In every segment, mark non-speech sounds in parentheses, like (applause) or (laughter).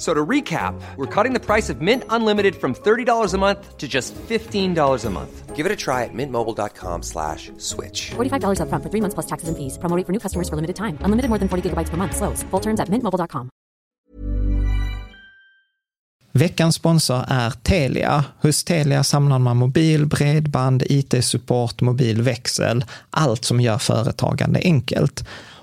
F- So to recap, we're cutting the price of Mint Unlimited from $30 a month to just $15 a month. Give it a try at mintmobile.com slash switch. $45 upfront for three months plus taxes and fees. Promo rate for new customers for limited time. Unlimited more than 40 gigabytes per month. Slows. Full terms at mintmobile.com. Veckans sponsor är Telia. Hos Telia samlar man mobil, bredband, IT-support, mobilväxel, allt som gör företagande enkelt.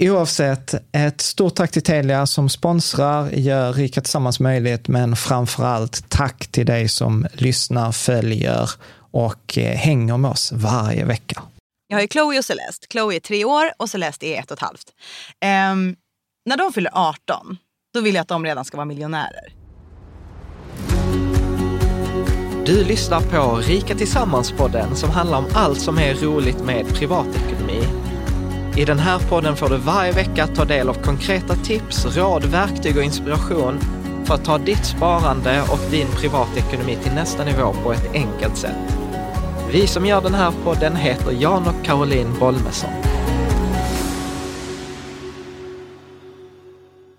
Oavsett, ett stort tack till Telia som sponsrar, gör Rika Tillsammans möjligt, men framför allt tack till dig som lyssnar, följer och eh, hänger med oss varje vecka. Jag har ju Chloe och Celeste. Chloe är tre år och Celeste är ett och ett halvt. Ehm, när de fyller 18, då vill jag att de redan ska vara miljonärer. Du lyssnar på Rika Tillsammans-podden som handlar om allt som är roligt med privatekonomi. I den här podden får du varje vecka ta del av konkreta tips, råd, verktyg och inspiration för att ta ditt sparande och din privatekonomi till nästa nivå på ett enkelt sätt. Vi som gör den här podden heter Jan och Caroline Bolmesson.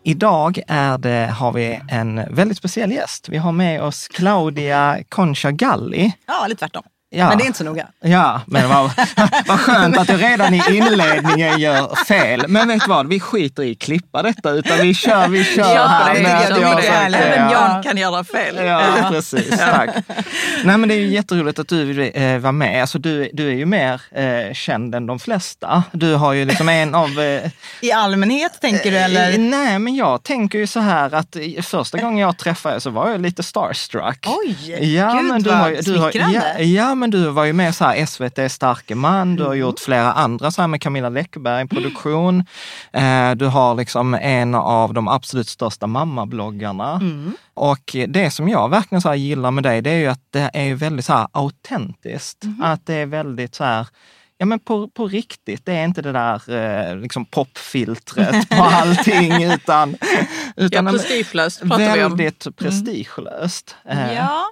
Idag är det, har vi en väldigt speciell gäst. Vi har med oss Claudia Concha Galli. Ja, lite tvärtom. Ja. Men det är inte så noga. Ja, men vad, (laughs) vad skönt att du redan i inledningen gör fel. Men vet du vad, vi skiter i klippa detta, utan vi kör, vi kör Ja, här. det med att jag det. ärligare. Ja. Jan kan göra fel. Ja, precis. Tack. Nej, men det är ju jätteroligt att du eh, vara med. Alltså, du, du är ju mer eh, känd än de flesta. Du har ju liksom en av... Eh, (laughs) I allmänhet tänker du eller? eh, nej, men jag tänker ju så här att i- första gången jag träffade er så var jag lite starstruck. Oj, Ja, gud men du vad har, du har, ja, ja, men du var ju med så här SVT Starke man, du har Mm. gjort flera andra så här med Camilla Läckberg produktion. Eh, du har liksom en av de absolut största mammabloggarna. Mm. Och det som jag verkligen så gillar med dig, det är ju att det är väldigt så här autentiskt. Mhm. Att det är väldigt så här, ja men på, på riktigt, det är inte det där eh, liksom popfiltret (laughs) på allting, utan... utan Ja, prestigelöst pratar vi om. Väldigt prestigelöst. Eh, Mm. Ja,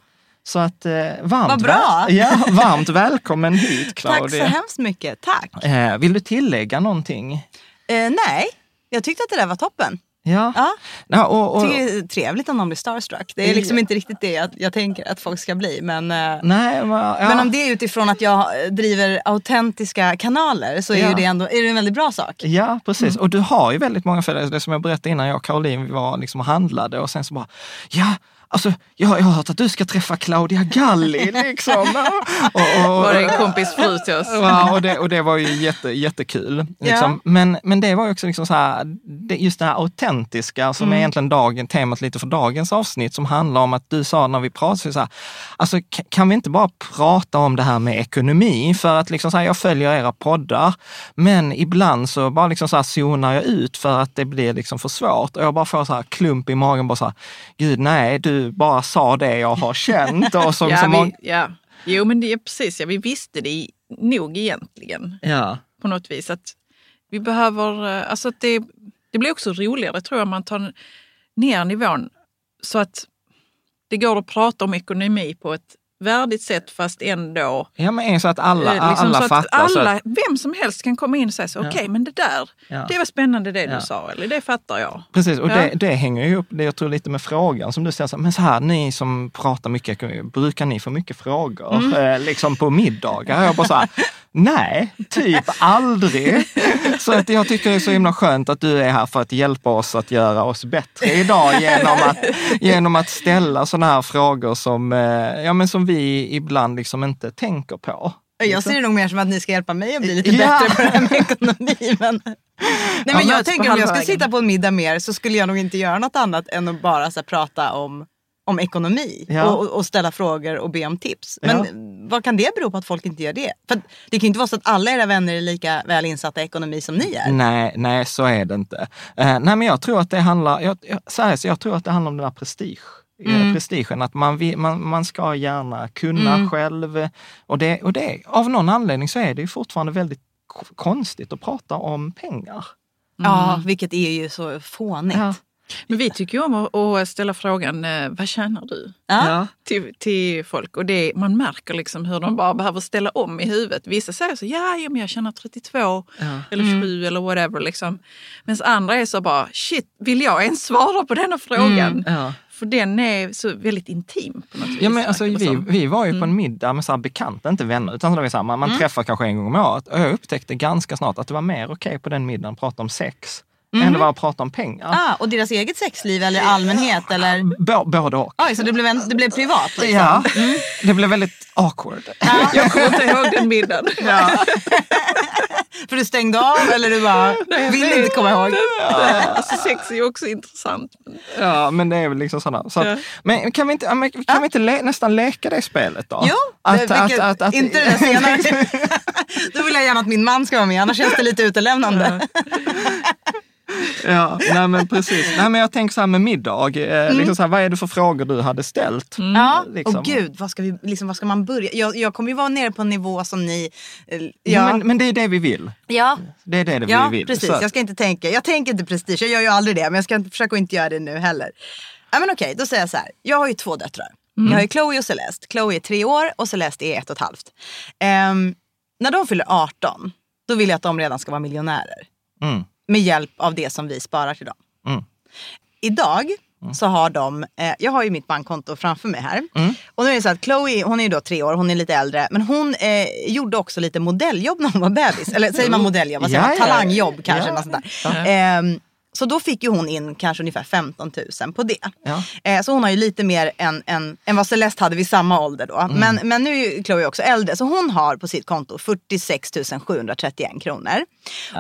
så att eh, varmt, Vad bra. väl- ja, varmt välkommen hit (laughs) tack så Claudia. hemskt mycket. Tack. Eh, vill du tillägga någonting? Eh, nej, jag tyckte att det där var toppen. Ja. Ja. ja och, och, Jag tycker det är trevligt om någon blir starstruck. Det är liksom inte riktigt det jag, jag tänker att folk ska bli. Men, eh, nej, men, ja. men om det är utifrån att jag driver autentiska kanaler så är, Ja. ju det ändå är det en väldigt bra sak. Ja, precis. Mm. Och du har ju väldigt många följare. Det som jag berättade innan jag och Caroline var liksom handlade och sen så bara, ja, Alltså, jag, jag har hört att du ska träffa Claudia Galli. (laughs) Liksom. och, och, Var det en kompis fru till oss? Ja, och det, och det var ju jätte, jättekul. Liksom. Men, men det var också liksom så här, det, just det här autentiska som är egentligen dagen, temat lite för dagens avsnitt som handlar om att du sa när vi pratade, så här, alltså kan vi inte bara prata om det här med ekonomi? För att liksom så här, jag följer era poddar, men ibland så bara liksom så här zonar jag ut för att det blir liksom för svårt. Och jag bara får så här klump i magen, bara så här, gud nej, du bara sa det jag har känt. Och som, (laughs) Ja, som vi, ja. Jo, men det är precis. Ja, vi visste det i- nog egentligen ja. på något vis. Att vi behöver, eh, alltså att det, det blir också roligare tror jag om man tar ner nivån så att det går att prata om ekonomi på ett värdigt sätt fast ändå Ja, men så att alla, eh, liksom alla så att fattar. att- alla, vem som helst kan komma in och säga så, okej men det där, Ja. det var spännande det Ja. du sa, eller det fattar jag. Precis, och Ja. det, det hänger ju upp, det jag tror lite med frågan som du ställer. så Men så här, ni som pratar mycket brukar ni få mycket frågor Mm. eh, liksom på middagar? Jag bara så här, nej, typ (laughs) aldrig. Så att jag tycker det är så himla skönt att du är här för att hjälpa oss att göra oss bättre idag genom att, genom att ställa sådana här frågor som, eh, ja, men som vi ibland liksom inte tänker på. Jag ser det nog mer som att ni ska hjälpa mig att bli lite Ja. bättre på det här med ekonomi. Men... Nej, men Ja, jag tänker om jag ska halvvägen. sitta på en middag mer så skulle jag nog inte göra något annat än att bara så här, prata om, om ekonomi Ja. och, och ställa frågor och be om tips. Men Ja. vad kan det bero på att folk inte gör det? För det kan ju inte vara så att alla era vänner är lika väl insatta i ekonomi som ni är. Nej, nej, så är det inte. Eh, nej, men jag tror att det handlar, jag, jag, så här, så jag tror att det handlar om den här prestige. Mm. Prestigen, att man, man, man ska gärna kunna själv. Och, det, och det, av någon anledning så är det ju fortfarande väldigt konstigt att prata om pengar. Ja, vilket är ju så fånigt. Ja. Men vi tycker ju om att, ställa frågan, eh, vad tjänar du? Ja. Till, till folk. Och det, man märker liksom hur de bara behöver ställa om i huvudet. Vissa säger så, ja, ja men jag tjänar 32 eller 27 eller whatever. Liksom. Medan andra är så bara, shit, vill jag ens svara på denna frågan? Ja. För den är så väldigt intim på något vis. Ja, men alltså, vi, vi var ju på en middag med så här bekanta, inte vänner, utan så där vi så här, man, man träffar kanske en gång om året. Och jag upptäckte ganska snart att det var mer okej på den middagen att prata om sex än det var att prata om pengar. Ah, och deras eget sexliv eller allmänhet? Eller? Bå- Både och. Oj, så det blev, en, det blev privat? Liksom. Ja, det blev väldigt awkward. (laughs) Jag kommer inte ihåg den middagen. (laughs) För du stängde av eller du bara (laughs) vill inte komma ihåg? Alltså, sex är ju också intressant. Ja, men det är väl liksom sådana. Så att, Men kan vi inte, ja, kan vi inte le, nästan leka det spelet då? Jo, Att- vilket, att- att- att- inte det senare. Då vill jag gärna att min man ska vara med, annars känns det lite utelämnande. (laughs) Ja, nej men precis. Nej men jag tänker så här med middag, eh, liksom så här, vad är det för frågor du hade ställt? Ja, Liksom. och gud, vad ska, vi, liksom, vad ska man börja? Jag, jag kommer ju vara nere på en nivå som ni... eh, Ja. Ja, Men, men det är det vi vill. ja, Det är det ja vi vill. precis. Så, Jag ska inte tänka. Jag tänker inte prestige, jag gör ju aldrig det. Men jag ska inte, försöka inte göra det nu heller. Ja, men okej, då säger jag så här. Jag har ju två döttrar. Jag har ju Chloe och Celeste. Chloe är tre år och Celeste är ett och ett halvt. Ehm, när de fyller 18, då vill jag att de redan ska vara miljonärer. mm, med hjälp av det som vi sparar till dem. Mm. Idag så har de, eh, jag har ju mitt bankkonto framför mig här. Mm. Och nu är det så att Chloe, hon är ju då tre år, hon är lite äldre. Men hon eh, gjorde också lite modelljobb när hon var bebis. Eller säger man modelljobb? Vad säger Ja, man? ja. Talangjobb kanske. Ja. Något sånt där. Ehm, så då fick ju hon in kanske ungefär 15 000 på det. Ja. Eh, så hon har ju lite mer än, än, än vad Celeste hade vid samma ålder då. Mm. Men, men nu är ju Chloe också äldre. Så hon har på sitt konto 46 731 kronor.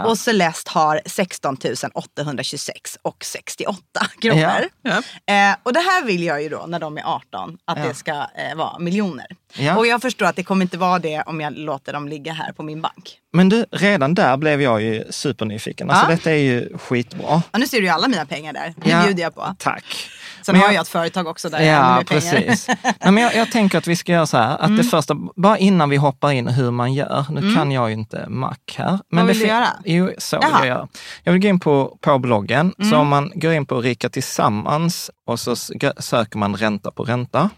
Och Celeste har 16 826 och 68 (laughs) kronor. Ja. Eh, och det här vill jag ju då när de är 18 att det ska eh, vara miljoner. Ja. Och jag förstår att det kommer inte vara det om jag låter dem ligga här på min bank. Men du, redan där blev jag ju supernyfiken. Alltså Ja. detta är ju skitbra. Ja, nu ser du ju alla mina pengar där. Det Ja. bjuder jag på. Tack. Sen Men har jag- jag ett företag också där jag Ja, pengar. precis. Nej, men jag, jag tänker att vi ska göra så här, att det första, bara innan vi hoppar in hur man gör, nu kan jag ju inte Mac här. Men Vad vill det du göra? Jo, så vill Jaha. jag göra. Jag vill gå in på, på bloggen, så om man går in på Rika Tillsammans och så söker man ränta på ränta,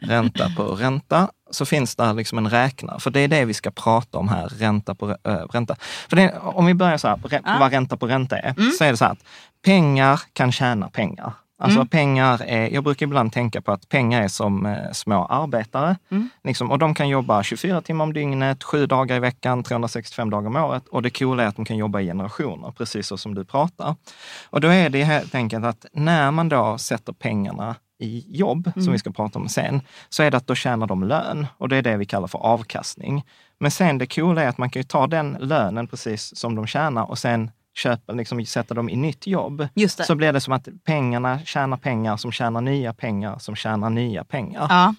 ränta på ränta, så finns där liksom en räknare. För det är det vi ska prata om här, ränta på äh, ränta. För det, om vi börjar så här, rä- vad ränta på ränta är, så är det så här att pengar kan tjäna pengar. Alltså pengar är, jag brukar ibland tänka på att pengar är som eh, små arbetare. Liksom, och de kan jobba 24 timmar om dygnet, sju dagar i veckan, 365 dagar om året. Och det coola är att de kan jobba i generationer, precis så som du pratar. Och då är det helt enkelt att när man då sätter pengarna i jobb, Mm. som vi ska prata om sen, så är det att då tjänar de lön och det är det vi kallar för avkastning. Men sen det coola är att man kan ju ta den lönen precis som de tjänar och sen köpa, liksom sätta dem i nytt jobb. Så blir det som att pengarna tjänar pengar som tjänar nya pengar som tjänar nya pengar. Ja.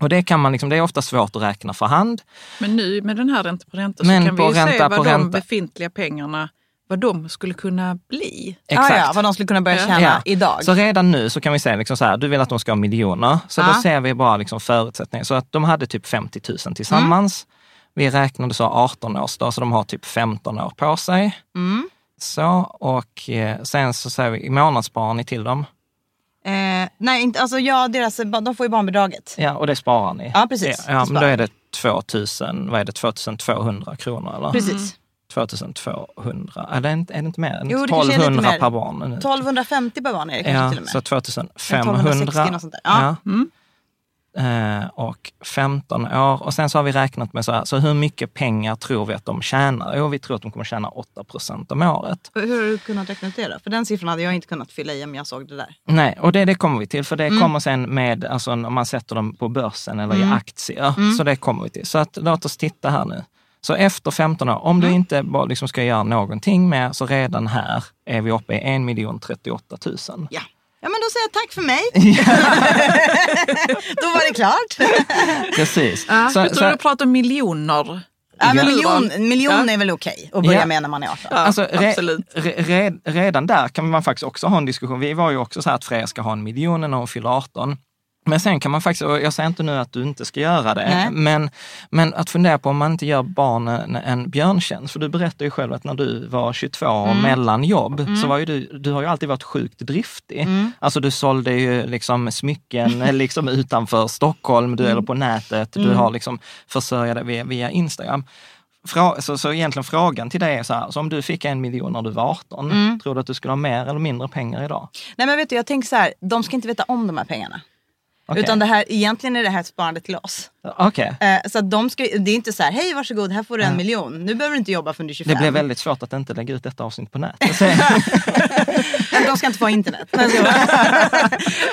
Och det kan man liksom, det är ofta svårt att räkna för hand. Men nu med den här ränta på ränta Men så kan vi ju se vad de befintliga pengarna, vad de skulle kunna bli. Exakt. Ah, ja, vad de skulle kunna börja Ja. tjäna Ja. idag. Så redan nu så kan vi säga liksom så här, du vill att de ska ha miljoner. Så då Ja. ser vi bara liksom förutsättningar. Så att de hade typ 50 000 tillsammans. Vi räknade så 18 års dag, så de har typ 15 år på sig. Mm. Så, och eh, sen så säger vi, i månadssparar ni till dem? Eh, nej, inte, alltså ja, deras, de får ju barnbidraget. Ja, och det sparar ni? Ja, precis. Ja, ja Det men då är det 2000, vad är det, 2200 kronor eller? Precis. 2200, är det inte, är det inte mer? Jo, det kanske är lite 1200 mer. per barn nu. 1250 per barn är det kanske Ja, till och med. så 2500. 1260 något sånt där. Ja. Mm. Eh, och 15 år. Och sen så har vi räknat med så här, så hur mycket pengar tror vi att de tjänar? Jo, vi tror att de kommer tjäna 8 procent om året. Hur har du kunnat räkna ut det då? För den siffran hade jag inte kunnat fylla i om jag såg det där. Nej, och det, det kommer vi till, för Mm. det kommer sen med, alltså om man sätter dem på börsen eller i aktier. Mm. Så det kommer vi till. Så att, låt oss titta här nu. Så efter 15 år, om du Mm. inte bara liksom ska göra någonting mer, så redan här är vi uppe i 1 038 000. Ja. Ja men då säger jag tack för mig. (laughs) (laughs) då var det klart. (laughs) Precis. Jag Så, tror du pratar om miljoner. Ja, men Ja. miljon, miljon Ja. är väl okej att börja Ja. med när man är 18. Ja, Alltså, absolut. re, re, redan där kan man faktiskt också ha en diskussion. Vi var ju också så här att Freja ska ha en miljon när hon fyller 18. Men sen kan man faktiskt, och jag säger inte nu att du inte ska göra det, Nej. men, men att fundera på om man inte gör barnen en björntjänst. För du berättade ju själv att när du var 22 och Mm. mellan jobb, så var ju du, du har ju alltid varit sjukt driftig. Mm. Alltså du sålde ju liksom smycken (laughs) liksom utanför Stockholm, du, eller på nätet, du Mm. har liksom försörjat dig via, via Instagram. Frå, så, så egentligen frågan till dig är så här, så om du fick en miljon när du var 18, Mm. tror du att du skulle ha mer eller mindre pengar idag? Nej men vet du, jag tänker så här, de ska inte veta om de här pengarna. Okej. Utan det här, egentligen är det här ett sparande till oss. Okej. Eh, så att de ska, det är inte så här, hej varsågod, här får du en miljon. Nu behöver du inte jobba förrän du är 25. Det blir väldigt svårt att inte lägga ut detta avsnitt på nätet. (laughs) De ska inte få internet. (laughs)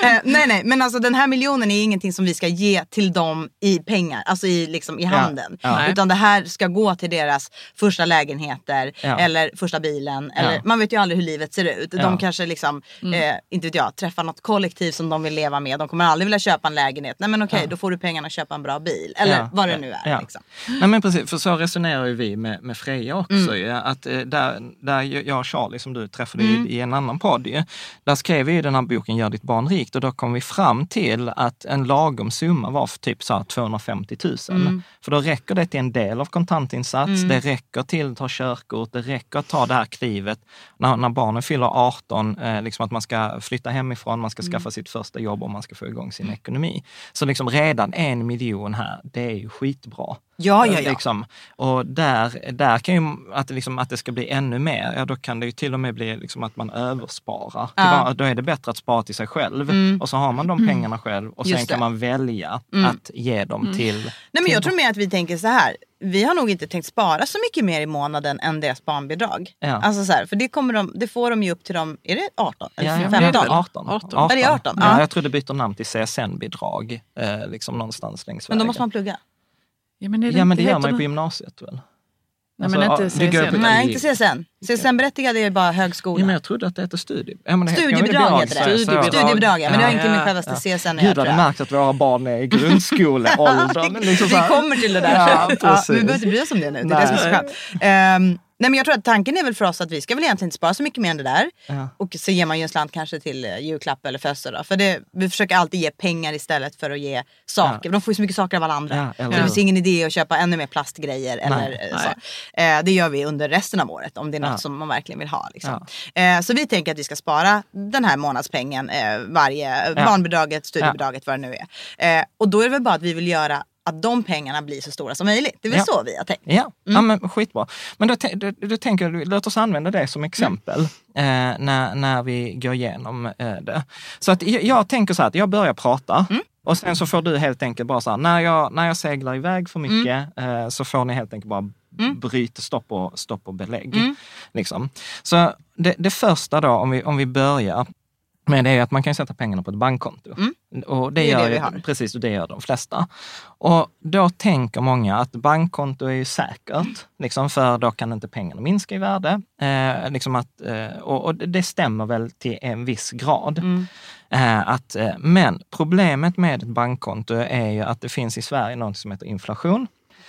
Eh, nej, nej, men alltså den här miljonen är ingenting som vi ska ge till dem i pengar, alltså i, liksom, i handen. Ja. Utan det här ska gå till deras första lägenheter Ja. eller första bilen. Eller, Ja. Man vet ju aldrig hur livet ser ut. Ja. De kanske liksom, eh, inte vet jag, träffar något kollektiv som de vill leva med. De kommer aldrig vilja köpa en lägenhet. Nej men okej, då får du pengarna att köpa en bra bil. Eller Ja, vad det nu är. ja. Liksom. Nej men precis, för så resonerar ju vi med, med Freja också. Mm. Att eh, där, där jag och Charlie som du träffade Mm. i, i en annan podd, ju, där skrev vi ju den här boken Gör ditt barn rikt och då kom vi fram till att en lagom summa var för typ så här 250 000. Mm. För då räcker det till en del av kontantinsats, det räcker till att ta körkort, det räcker att ta det här klivet när, när barnen fyller 18, eh, liksom att man ska flytta hemifrån, man ska Mm. skaffa sitt första jobb och man ska få igång sin ekonomi. Så liksom redan en miljon här, det är ju skitbra. Ja, ja, ja. Liksom. Och där, där kan ju, att, liksom, att det ska bli ännu mer, ja då kan det ju till och med bli liksom att man översparar. Ja. Då är det bättre att spara till sig själv och så har man de pengarna själv och sen Just kan det. man välja att ge dem till... Nej men jag tror mer att vi tänker så här. Vi har nog inte tänkt spara så mycket mer i månaden än deras barnbidrag. Ja. Alltså så här, för det, kommer de, det får de ju upp till dem, är det 18? Eller Ja, ja, 15? men det är väl 18. 18. Ja, det är 18, Ja, ja. jag tror det byter namn till CSN-bidrag, eh, liksom någonstans längs Men då vägen. måste man plugga. Ja men, är Ja, men det gör man ju på det- gymnasiet väl? Nej, men Alltså, inte ja, CSN. Nej, inte CSN. CSN-berättigad är bara högskola. Ja, men jag trodde att det hette studie. Ja, men det heter- Studiebidrag ja, heter det. Studiebidrag. Studiebidrag, ja. Men det har Ja, inte med ja, självaste CSN att Gud, göra. hade tror jag. märkt att våra barn är i grundskoleåldern. (laughs) liksom så Vi kommer till det där Ja. Ja, vi behöver inte bry oss om det nu. Det är det som är så Nej. skönt. Ehm, nej men jag tror att tanken är väl för oss att vi ska väl egentligen inte spara så mycket mer än det där. Ja. Och så ger man ju en slant kanske till eh, julklapp eller födelsedag. För det, vi försöker alltid ge pengar istället för att ge saker. De får ju så mycket saker av alla andra. Ja, så eller det finns ingen idé att köpa ännu mer plastgrejer. Eller, eh, så. Eh, det gör vi under resten av året om det är något Ja. som man verkligen vill ha. Liksom. Eh, så vi tänker att vi ska spara den här månadspengen, eh, varje, Ja. barnbidraget, studiebidraget, vad det nu är. Eh, och då är det väl bara att vi vill göra att de pengarna blir så stora som möjligt. Det är väl Ja. så vi har tänkt. Ja, ja men skitbra. Men då, då, då tänker jag, låt oss använda det som exempel Mm. eh, när, när vi går igenom eh, det. Så att jag, jag tänker så här att jag börjar prata Mm. och sen så får du helt enkelt bara så här, när jag, när jag seglar iväg för mycket Mm. eh, så får ni helt enkelt bara bryta stopp och, stopp och belägg. Mm. Liksom. Så det, det första då, om vi, om vi börjar med det är att man kan sätta pengarna på ett bankkonto. Mm. Och det, Det är gör det. Precis, och det gör de flesta. Och då tänker många att bankkonto är ju säkert, liksom, för då kan inte pengarna minska i värde. Eh, liksom att, eh, och, och det stämmer väl till en viss grad. Eh, att, eh, men problemet med ett bankkonto är ju att det finns i Sverige något som heter inflation.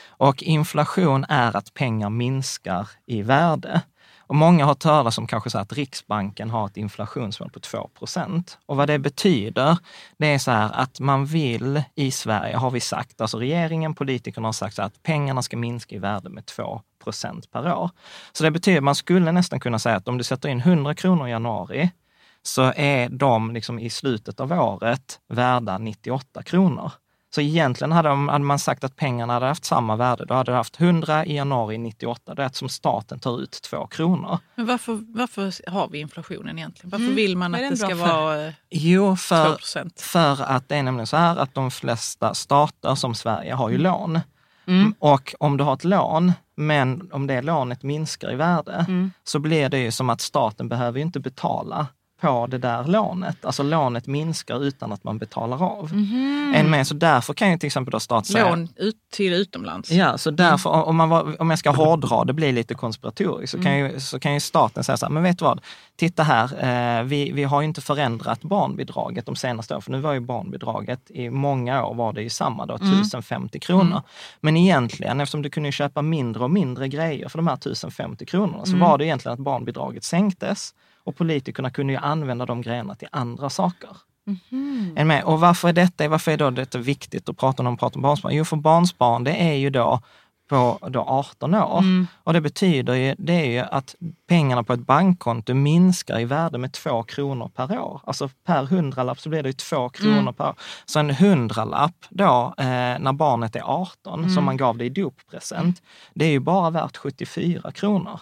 Och inflation är att pengar minskar i värde. Och många har hört talas om kanske så att Riksbanken har ett inflationsmål på 2% Och vad det betyder, det är så här att man vill i Sverige, har vi sagt, alltså regeringen, politikerna har sagt så att pengarna ska minska i värde med 2 procent per år. Så det betyder, man skulle nästan kunna säga att om du sätter in 100 kronor i januari, så är de liksom i slutet av året värda 98 kronor. Så egentligen hade, de, hade man sagt att pengarna hade haft samma värde, då hade du haft 100 i januari 98. Det är som staten tar ut 2 kronor. Men varför, varför har vi inflationen egentligen? Varför vill man att det bra ska för? vara eh, Jo, 2 för, procent? för att det är nämligen så här att de flesta stater som Sverige har ju Mm. lån. Och om du har ett lån, men om det lånet minskar i värde, Mm. så blir det ju som att staten behöver inte betala på det där lånet. Alltså lånet minskar utan att man betalar av. Mhm. En med, så därför kan ju till exempel då staten säga... Lån ut till utomlands? Ja, så därför, om, man var, om jag ska hårdra det, blir lite konspiratoriskt, så, kan ju, så kan ju staten säga så här, men vet du vad, titta här, eh, vi, vi har ju inte förändrat barnbidraget de senaste åren, för nu var ju barnbidraget i många år var det ju samma då, 1050 kronor. Men egentligen, eftersom du kunde köpa mindre och mindre grejer för de här 1050 kronorna, så var det egentligen att barnbidraget sänktes och politikerna kunde ju använda de grejerna till andra saker. Är ni med? Och varför är detta, varför är då detta viktigt att prata om, prata om barnsparande? Jo, för barnsparande är ju då på då 18 år. Och det betyder ju, det är ju att pengarna på ett bankkonto minskar i värde med två kronor per år. Alltså per hundralapp så blir det ju två kronor per år. Så en hundralapp då, eh, när barnet är 18, som man gav det i doppresent, det är ju bara värt 74 kronor.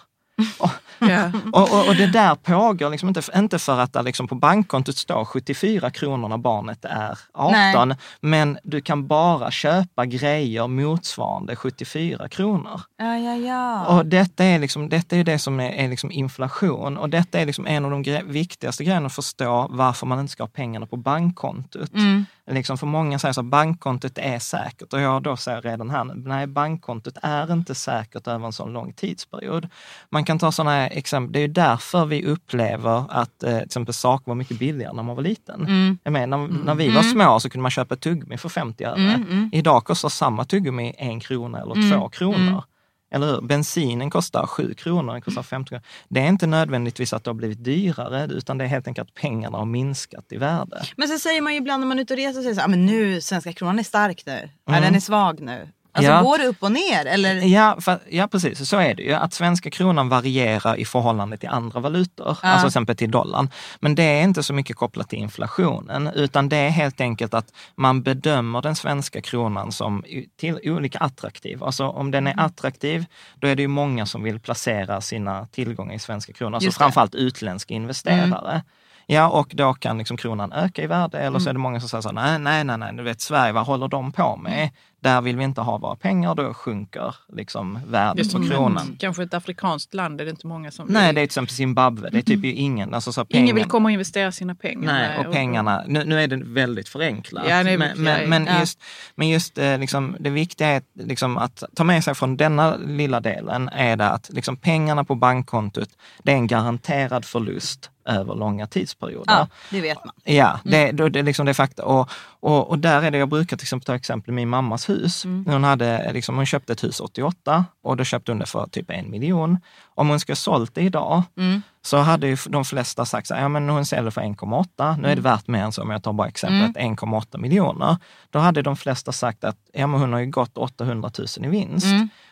Ja. (laughs) Och, och, och det där pågår liksom inte, inte för att det liksom på bankkontot står 74 kronor när barnet är 18, Nej. men du kan bara köpa grejer motsvarande 74 kronor. Ja, ja, ja. Och detta är, liksom, detta är det som är, är liksom inflation och detta är liksom en av de gre- viktigaste grejerna att förstå varför man inte ska ha pengarna på bankkontot. Liksom för många säger så att bankkontot är säkert och jag då säger redan här nej bankkontot är inte säkert över en sån lång tidsperiod. Man kan ta sådana exempel, det är ju därför vi upplever att eh, till exempel saker var mycket billigare när man var liten. Jag menar, när, när vi var små så kunde man köpa tuggummi för 50 öre. Idag kostar samma tuggummi en krona eller två kronor. Eller hur? Bensinen kostar 7 kronor, den kostar 50 kronor. Det är inte nödvändigtvis att det har blivit dyrare, utan det är helt enkelt att pengarna har minskat i värde. Men sen säger man ju ibland när man är ute och reser, så här, "Ah, men nu, svenska kronan är stark nu. Ja, den är svag nu. Alltså Ja. går det upp och ner? Eller? Ja, för, ja, precis. Så är det ju. Att svenska kronan varierar i förhållande till andra valutor, alltså till exempel till dollarn. Men det är inte så mycket kopplat till inflationen, utan det är helt enkelt att man bedömer den svenska kronan som till olika attraktiv. Alltså om den Mm. är attraktiv, då är det ju många som vill placera sina tillgångar i svenska kronor, alltså. Mm. framförallt utländska investerare. Ja, och då kan liksom kronan öka i värde eller Mm. så är det många som säger så nej, nej, nej, nej, du vet Sverige, vad håller de på med? Där vill vi inte ha våra pengar, då sjunker liksom Det är värdet på kronan. ett, kanske ett afrikanskt land är det inte många som Nej, vill. det är till exempel Zimbabwe, det är typ ju ingen. Alltså så pengar, Ingen vill komma och investera sina pengar. Nej, och pengarna, nu, nu är det väldigt förenklat. Ja, det är men, men, men ja. just, men just eh, liksom, det viktiga är att, liksom, att ta med sig från denna lilla delen är det att liksom, pengarna på bankkontot, det är en garanterad förlust över långa tidsperioder. Ja, det vet man. Ja, det, då, det, är liksom det är fakta. Och, och, och där är det, jag brukar till exempel ta exempel min mammas hus. Hon, hade, liksom, hon köpte ett hus 88 och då köpte hon det för typ en miljon. Om hon skulle ha sålt det idag så hade ju de flesta sagt så här, ja men hon säljer för 1,8, nu är det värt mer än så om jag tar bara exemplet 1,8 miljoner. Då hade de flesta sagt att ja, men hon har ju gått 800 000 i vinst.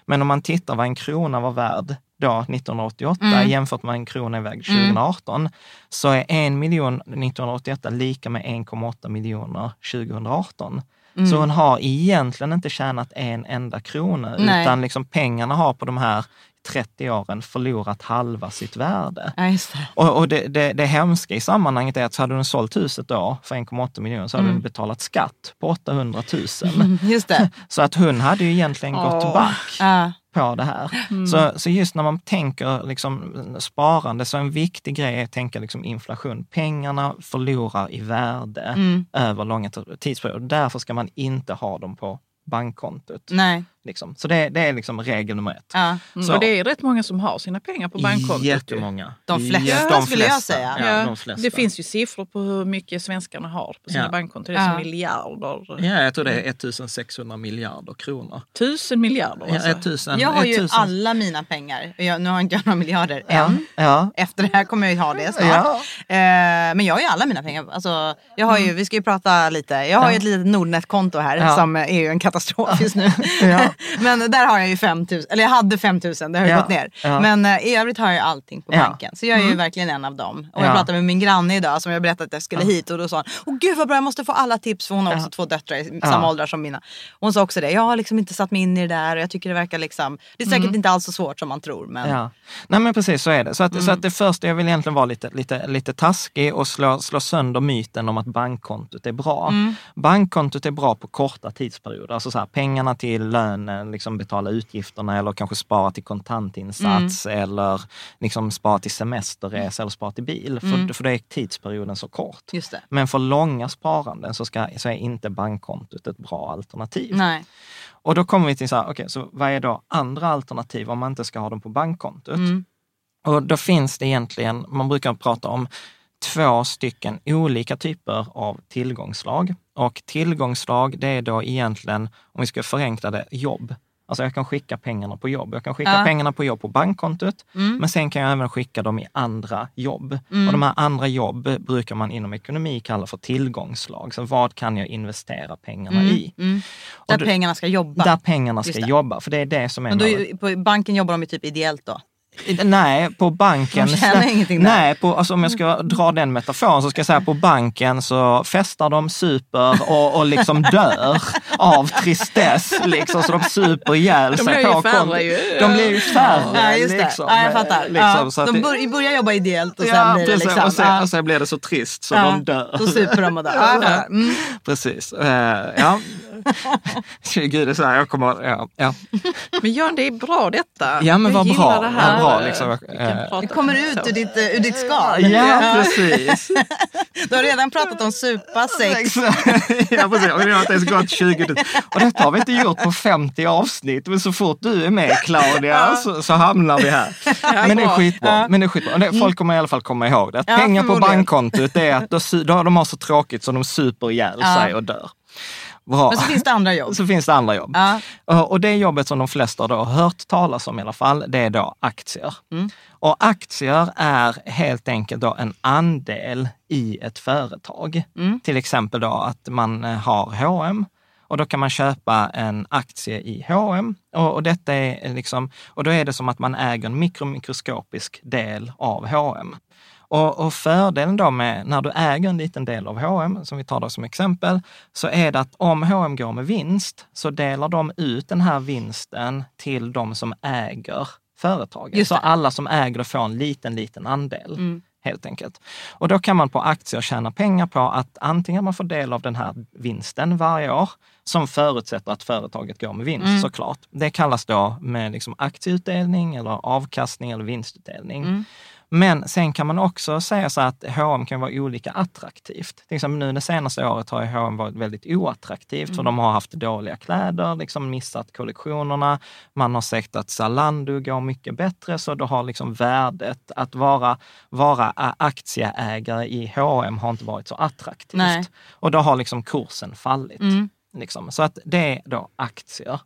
Men om man tittar vad en krona var värd då 1988 jämfört med en krona är värd 2018, så är en miljon 1988 lika med 1,8 miljoner 2018. Så hon har egentligen inte tjänat en enda krona, Nej. utan liksom pengarna har på de här 30 åren förlorat halva sitt värde. Ja, det. Och, och det, det, det hemska i sammanhanget är att så hade hon sålt huset då för 1,8 miljoner så hade hon betalat skatt på 800 000. (laughs) Just det. (laughs) Så att hon hade ju egentligen gått Åh. back. Ja. På det här. Så, så just när man tänker liksom, sparande, så en viktig grej är att tänka liksom, inflation. Pengarna förlorar i värde över långa tidsperioder. Därför ska man inte ha dem på bankkontot. Nej. Liksom. Så det, det är liksom regel nummer ett. Ja. Mm. Så- Och det är rätt många som har sina pengar på bankkontot. Jättemånga. De flesta Ja, skulle jag säga. Ja, Ja, de flesta. det finns ju siffror på hur mycket svenskarna har på sina Ja. bankkonton. Det är Ja. som miljarder. Ja, jag tror det är 1600 miljarder kronor. Tusen miljarder Ja, alltså. 1000, Jag har ju 1000 alla mina pengar. Jag, nu har inte jag några miljarder Ja, än. ja. Efter det här kommer jag ju ha det snart. Ja. Eh, men jag har ju alla mina pengar. Alltså, jag har ju, Vi ska ju prata lite. Jag har ju ett litet Nordnet-konto här Ja. som är ju en katastrof just nu. (laughs) (laughs) Men där har jag ju 5 000, eller jag hade 5 000, det har ju Ja. gått ner. Ja. Men eh, i övrigt har jag allting på. Mm. banken. Så jag är ju verkligen en av dem. Och jag Ja. pratade med min granne idag som jag berättade att jag skulle hit och då sa hon, åh gud vad bra jag måste få alla tips för hon har också två döttrar i samma åldrar som mina. Hon sa också det, jag har liksom inte satt mig in i det där och jag tycker det verkar liksom, det är säkert inte alls så svårt som man tror. Men Ja. Nej men precis så är det. Så att, så att det första, jag vill egentligen vara lite, lite, lite taskig och slå, slå sönder myten om att bankkontot är bra. Bankkontot är bra på korta tidsperioder, alltså så här, pengarna till lönen, liksom betala utgifterna eller kanske spara till kontantinsats eller liksom spara till semesterresa eller spara till bil. För, för det är tidsperioden så kort. Men för långa sparanden så, ska, så är inte bankkontot ett bra alternativ. Nej. Och då kommer vi till så här, okej, så vad är då andra alternativ om man inte ska ha dem på bankkontot? Och då finns det egentligen, man brukar prata om två stycken olika typer av tillgångslag. Och tillgångslag, det är då egentligen, om vi ska förenkla det, jobb. Alltså jag kan skicka pengarna på jobb. Jag kan skicka Ja. pengarna på jobb på bankkontot, men sen kan jag även skicka dem i andra jobb. Och de här andra jobb brukar man inom ekonomi kalla för tillgångslag. Så vad kan jag investera pengarna i? Och Där då- pengarna ska jobba. där pengarna ska jobba, för det är det som är Men då, på banken jobbar de ju typ ideellt då. Nej, på banken... De tjänar ingenting där. Nej, på, alltså om jag ska dra den metaforen så ska jag säga på banken så festar de, super och, och liksom (laughs) dör av tristess. Liksom, så de super ihjäl De sig blir ju färre ju. De blir ju färre. Ja, just det. Liksom, ja, jag fattar. Liksom, ja, de bör, börjar jobba ideellt och sen ja, blir det liksom... och, sen, ja, och sen blir det så trist så ja, de dör. Då super de och dör. Ja, mm. Precis. Eh, ja. (laughs) Gud, det är så här, jag kommer... Ja, ja. Men Jan, det är bra detta. Ja, men vad bra. Det här. Bra, liksom. Eh, Det kommer ut ur ditt, eh, ur ditt skal. ja, precis. (laughs) Du har redan pratat om supa, sex. ja, (laughs) precis. Och det har inte ens gått 20 minuter. Och detta har vi inte gjort på 50 avsnitt. Men så fort du är med Claudia så, så hamnar vi här. (laughs) Men det är bra. skitbra. Men det är skitbra. Folk kommer i alla fall komma ihåg det. Att pengar på bankkontot det är att då, su- då, de har så tråkigt så de super ihjäl sig och dör. Bra. Men så finns det andra jobb. (laughs) Så finns det andra jobb. Ja. Och- Och det jobbet som de flesta då har hört talas om i alla fall, det är då aktier. Och aktier är helt enkelt då en andel i ett företag. Till exempel då att man eh, har H&M och då kan man köpa en aktie i H&M och, och detta är liksom, och då är det som att man äger en mikromikroskopisk del av H&M. Och, och fördelen då med när du äger en liten del av H&M, som vi tar då som exempel, så är det att om H&M går med vinst så delar de ut den här vinsten till de som äger företaget. Så alla som äger det får en liten, liten andel. Helt enkelt. Och då kan man på aktier tjäna pengar på att antingen man får del av den här vinsten varje år, som förutsätter att företaget går med vinst såklart. Det kallas då med liksom aktieutdelning eller avkastning eller vinstutdelning. Men sen kan man också säga så att H&M kan vara olika attraktivt. Exempel nu det senaste året har H&M varit väldigt oattraktivt för de har haft dåliga kläder, liksom missat kollektionerna. Man har sett att Zalando går mycket bättre så då har liksom värdet att vara, vara aktieägare i H&M har inte varit så attraktivt. Nej. Och då har liksom kursen fallit. Liksom. Så att det är då aktier.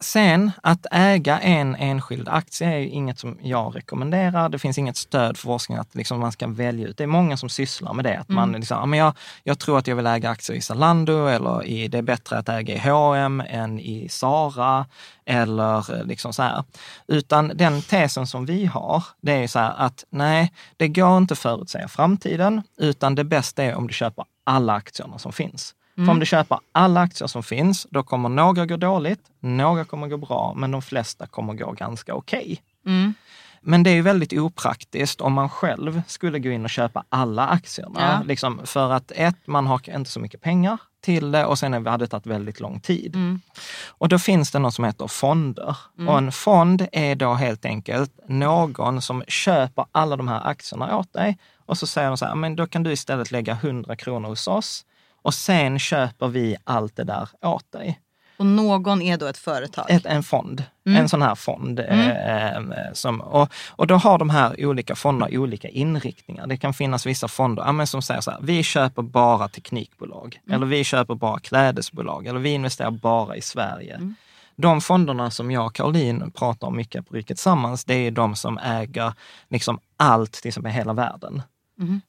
Sen att äga en enskild aktie är ju inget som jag rekommenderar. Det finns inget stöd för forskning att liksom man ska välja ut. Det är många som sysslar med det. Att man liksom, ja, men jag, jag tror att jag vill äga aktier i Zalando eller i, det är bättre att äga i H&M än i Sara eller eh, liksom så här. Utan den tesen som vi har, det är så här att nej, det går inte att förutsäga framtiden, utan det bästa är om du köper alla aktierna som finns. För om du köper alla aktier som finns, då kommer några gå dåligt, några kommer gå bra, men de flesta kommer gå ganska okej. men det är ju väldigt opraktiskt om man själv skulle gå in och köpa alla aktierna. Ja. Liksom, för att ett, man har inte så mycket pengar till det och sen hade det tagit väldigt lång tid. Mm. Och då finns det något som heter fonder. Och en fond är då helt enkelt någon som köper alla de här aktierna åt dig och så säger de så här, men då kan du istället lägga 100 kronor hos oss och sen köper vi allt det där åt dig. Och någon är då ett företag. Ett, en fond, en sån här fond. Eh, som, och, och då har de här olika fonderna olika inriktningar. Det kan finnas vissa fonder ja, som säger så här, vi köper bara teknikbolag. Eller vi köper bara klädesbolag. Eller vi investerar bara i Sverige. De fonderna som jag och Caroline pratar om mycket på Riket Tillsammans, det är de som äger liksom allt, till exempel hela världen.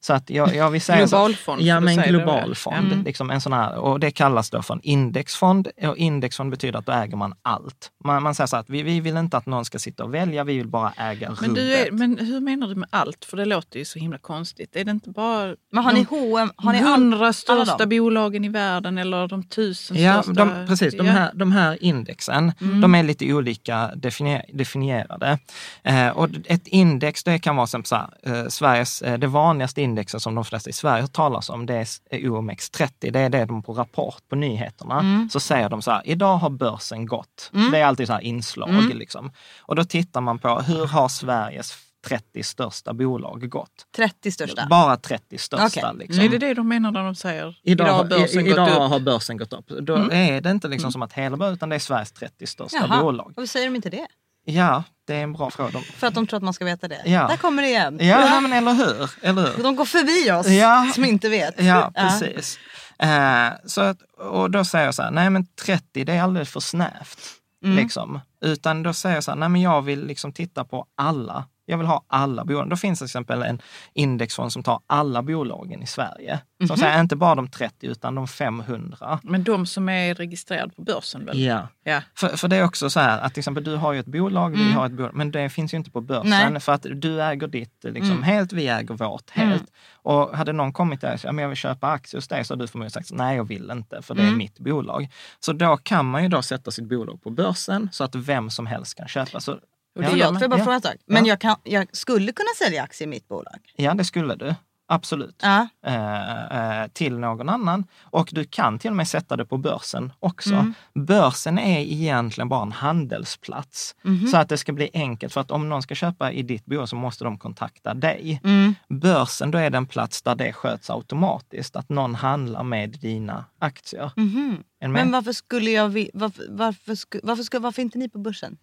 Så att jag, jag vill säga Globalfond, Så, ja, men global det. fond. Mm. Liksom en sån här, och det kallas då för en indexfond. Och indexfond betyder att då äger man allt. Man, man säger så att vi, vi vill inte att någon ska sitta och välja, vi vill bara äga Men, är, men hur menar du med allt? För det låter ju så himla konstigt. Är det inte bara Men har ni de H&M? Har ni hundra största bolagen i världen eller de tusen Ja, största? de, precis. De här, de här indexen, de är lite olika definier, definierade. Eh, och ett index, det kan vara som så här, eh, Sveriges, eh, det vanligaste indexet som de flesta i Sverige har talas om, det är OMX30. Det är det de på Rapport på nyheterna, så säger de så här, idag har börsen gått. Det är alltid så här inslag liksom. Och då tittar man på, hur har Sveriges 30 största bolag gått? 30 största? Bara 30 största. Okej. Liksom. Är det det de menar när de säger Idag, idag har börsen i, idag gått upp? Mm. har börsen gått upp. Då är det inte liksom som att hela börsen, utan det är Sveriges 30 största Jaha. bolag. Varför säger de inte det? Ja, det är en bra fråga. De, För att de tror att man ska veta det? Ja. Där kommer det igen. ja, men eller hur? Eller hur? De går förbi oss Ja. som inte vet. Ja, precis. Eh, så att, och då säger jag så här, nej men 30 det är alldeles för snävt. Mm. Liksom. Utan då säger jag så här, nej men jag vill liksom titta på alla. Jag vill ha alla bolag. Då finns till exempel en indexfond som tar alla bolagen i Sverige. Som Mhm. säger inte bara de 30 utan de 500. Men de som är registrerade på börsen väl? Ja. Ja. För, för det är också så här att till exempel du har ju ett bolag, vi har ett bolag, men det finns ju inte på börsen Mm. Nej. för att du äger ditt liksom, helt, vi äger vårt helt. Och hade någon kommit där och sagt, "Ja, men jag vill köpa aktier hos dig, så hade du förmodligen sagt, nej jag vill inte, för det Mm. är mitt bolag. Så då kan man ju då sätta sitt bolag på börsen så att vem som helst kan köpa. Så, Och ja, det Förlåt, får jag bara ja, fråga en sak? Men Ja. jag, kan, jag skulle kunna sälja aktier i mitt bolag? ja, det skulle du. Absolut. Ja. Eh, eh, till någon annan. Och du kan till och med sätta det på börsen också. Mm. Börsen är egentligen bara en handelsplats. Mhm. Så att det ska bli enkelt. För att om någon ska köpa i ditt bolag så måste de kontakta dig. Mm. Börsen, då är det en plats där det sköts automatiskt. Att någon handlar med dina aktier. Mhm. Är? Men varför skulle jag... Varför, varför, varför, varför är inte ni på börsen?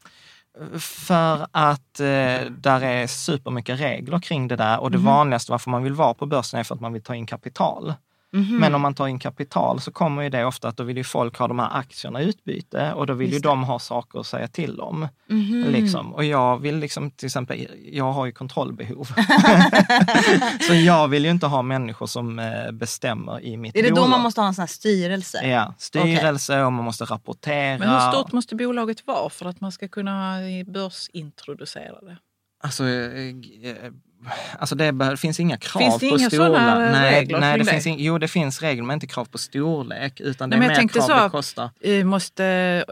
För att eh, där är supermycket regler kring det där och det Mhm. vanligaste varför man vill vara på börsen är för att man vill ta in kapital. Mhm. Men om man tar in kapital så kommer ju det ofta att då vill ju folk ha de här aktierna i utbyte och då vill ju Just det. de ha saker att säga till om. Mhm. Liksom. Och jag vill liksom till exempel, jag har ju kontrollbehov. (laughs) så jag vill ju inte ha människor som eh, bestämmer i mitt Är det bolag. då man måste ha en sån här styrelse? Ja, styrelse och man måste rapportera. Men hur stort måste bolaget vara för att man ska kunna börsintroducera det? Alltså, eh, eh, alltså det bör- finns inga krav Finns det på inga storlek. nej, regler nej, det det? finns in, Jo, det finns regler, men inte krav på storlek. Utan det Nej, är mer krav så- det kostar. Eh, Måste,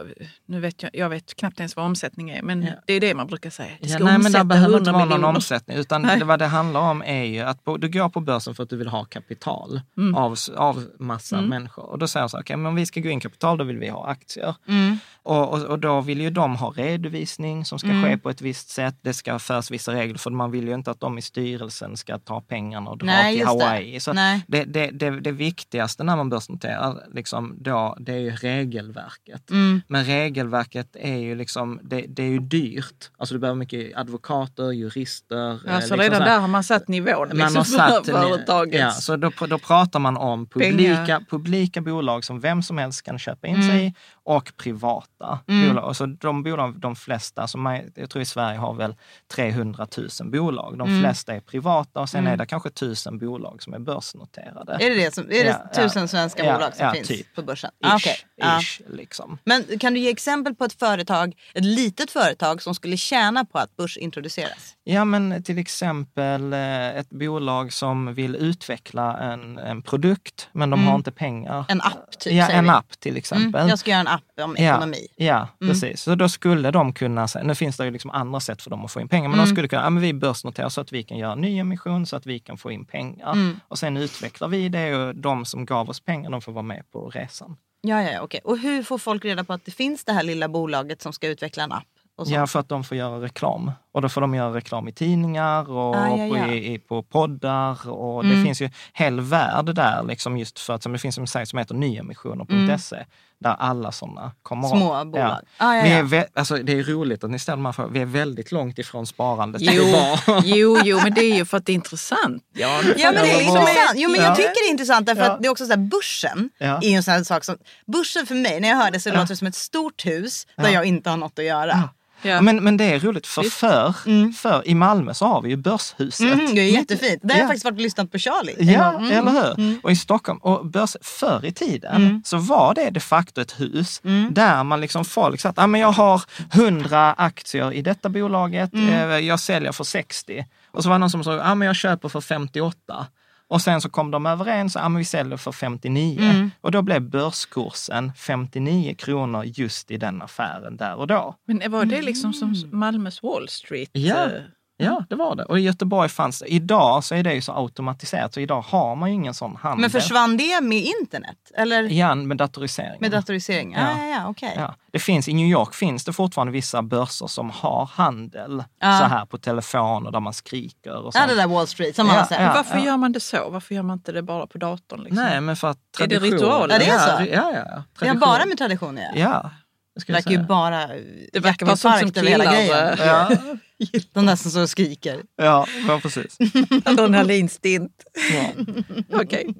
nu vet jag, jag vet knappt ens vad omsättning är, men Ja. det är det man brukar säga. Det Ja, ska nej, men det behöver 100 inte vara någon miljoner. omsättning. Utan Nej. det, vad det handlar om är ju att du går på börsen för att du vill ha kapital Mm. av, av massa människor. Och då säger jag så här, okej, men om vi ska gå in kapital, då vill vi ha aktier. Mm. Och, och, och då vill ju de ha redovisning som ska Mm. ske på ett visst sätt. Det ska föras vissa regler, för man vill ju inte att de i styrelsen ska ta pengarna och dra Nej, till just det. Hawaii. Så det, det, det, det viktigaste när man börsnoterar, liksom, då, det är ju regelverket. Mm. Men regelverket är ju liksom, det, det är ju dyrt. Alltså du behöver mycket advokater, jurister. eh, Alltså liksom redan så där har man satt nivån liksom, Man har satt, (laughs) för företagets... ja, så då, då pratar man om publika, Pengar. publika bolag som vem som helst kan köpa in sig i och privata Mm. bolag. Så de bolag, de flesta, som jag tror i Sverige har väl 300 000 bolag. De Mm. flesta är privata och sen är det kanske tusen bolag som är börsnoterade. Är det, det som, är det Ja, tusen ja. svenska Ja, bolag som finns typ. på börsen? Ish, Ah. Ja. ish, liksom. Men kan du ge exempel på ett företag, ett litet företag som skulle tjäna på att börsintroduceras? Ja, men till exempel eh, ett bolag som vill utveckla en, en produkt, men de har inte pengar. En app typ, Ja, en vi. app till exempel. Mm, jag ska göra en app om ekonomi. Ja, ja precis. Så då skulle de kunna, nu finns det ju liksom andra sätt för dem att få in pengar, men de skulle kunna, ja men vi börsnoterar så att vi kan göra nyemission så att vi kan få in pengar. Och sen utvecklar vi det och de som gav oss pengar, de får vara med på resan. Ja, ja, okej. Och hur får folk reda på att det finns det här lilla bolaget som ska utveckla en app? Ja, för att de får göra reklam. Och då får de göra reklam i tidningar och Ah, ja, ja. På, i, på poddar. Och det finns ju hel värld där, liksom just för att det finns en sajt som heter nyemissioner.se där alla sådana kommer Små upp. bolag. Ah, ja, Vi ja. är vä- alltså, det är roligt att ni ställer här frågorna. Vi är väldigt långt ifrån sparandet. Jo, jo, jo, men det är ju för att det är intressant. (laughs) Ja, Ja men det är Ja, intressant. Jo men ja. jag tycker det är intressant därför Ja. att det är också så här, börsen Ja. är ju en sån här sak som, börsen för mig när jag hör det så låter det som ett stort hus där jag inte har något att göra. Ja. Men, men det är roligt, för, för, för i Malmö så har vi ju Börshuset. Mm, det är jättefint. Där har Ja. jag faktiskt varit och lyssnat på Charlie. Ja, Mm. eller hur? Och i Stockholm, och börs, förr i tiden så var det de facto ett hus där man liksom folk satt, ah, men jag har 100 aktier i detta bolaget, eh, jag säljer för 60. Och så var det någon som sa, ah, men jag köper för 58. Och sen så kom de överens, ah, men vi säljer för 59. Och då blev börskursen 59 kronor just i den affären där och då. Men var det liksom som Malmös Wall Street? Ja. Ja, det var det. Och i Göteborg fanns det. Idag så är det ju så automatiserat, så idag har man ju ingen sån handel. Men försvann det med internet? Eller Ja, med datoriseringen. med datorisering? Ja, Ja. ja, ja, okej. Ja. Det finns, I New York finns det fortfarande vissa börser som har handel Ja. så här på telefon och där man skriker och Ja, sånt. det där Wall Street som man Ja, har sett. ja. Varför gör man det så? Varför gör man inte det bara på datorn? Liksom? Nej, men för att Är det tradition- ritualer? Ja, det är så? Ja, ja, ja. Tradition. bara med tradition göra. Ja, det verkar ju bara Det verkar vara sånt som hela killar... grejen. Ja, (laughs) (laughs) De där som så skriker. ja, ja, precis. (laughs) Adrenalinstint. Ja. Okej.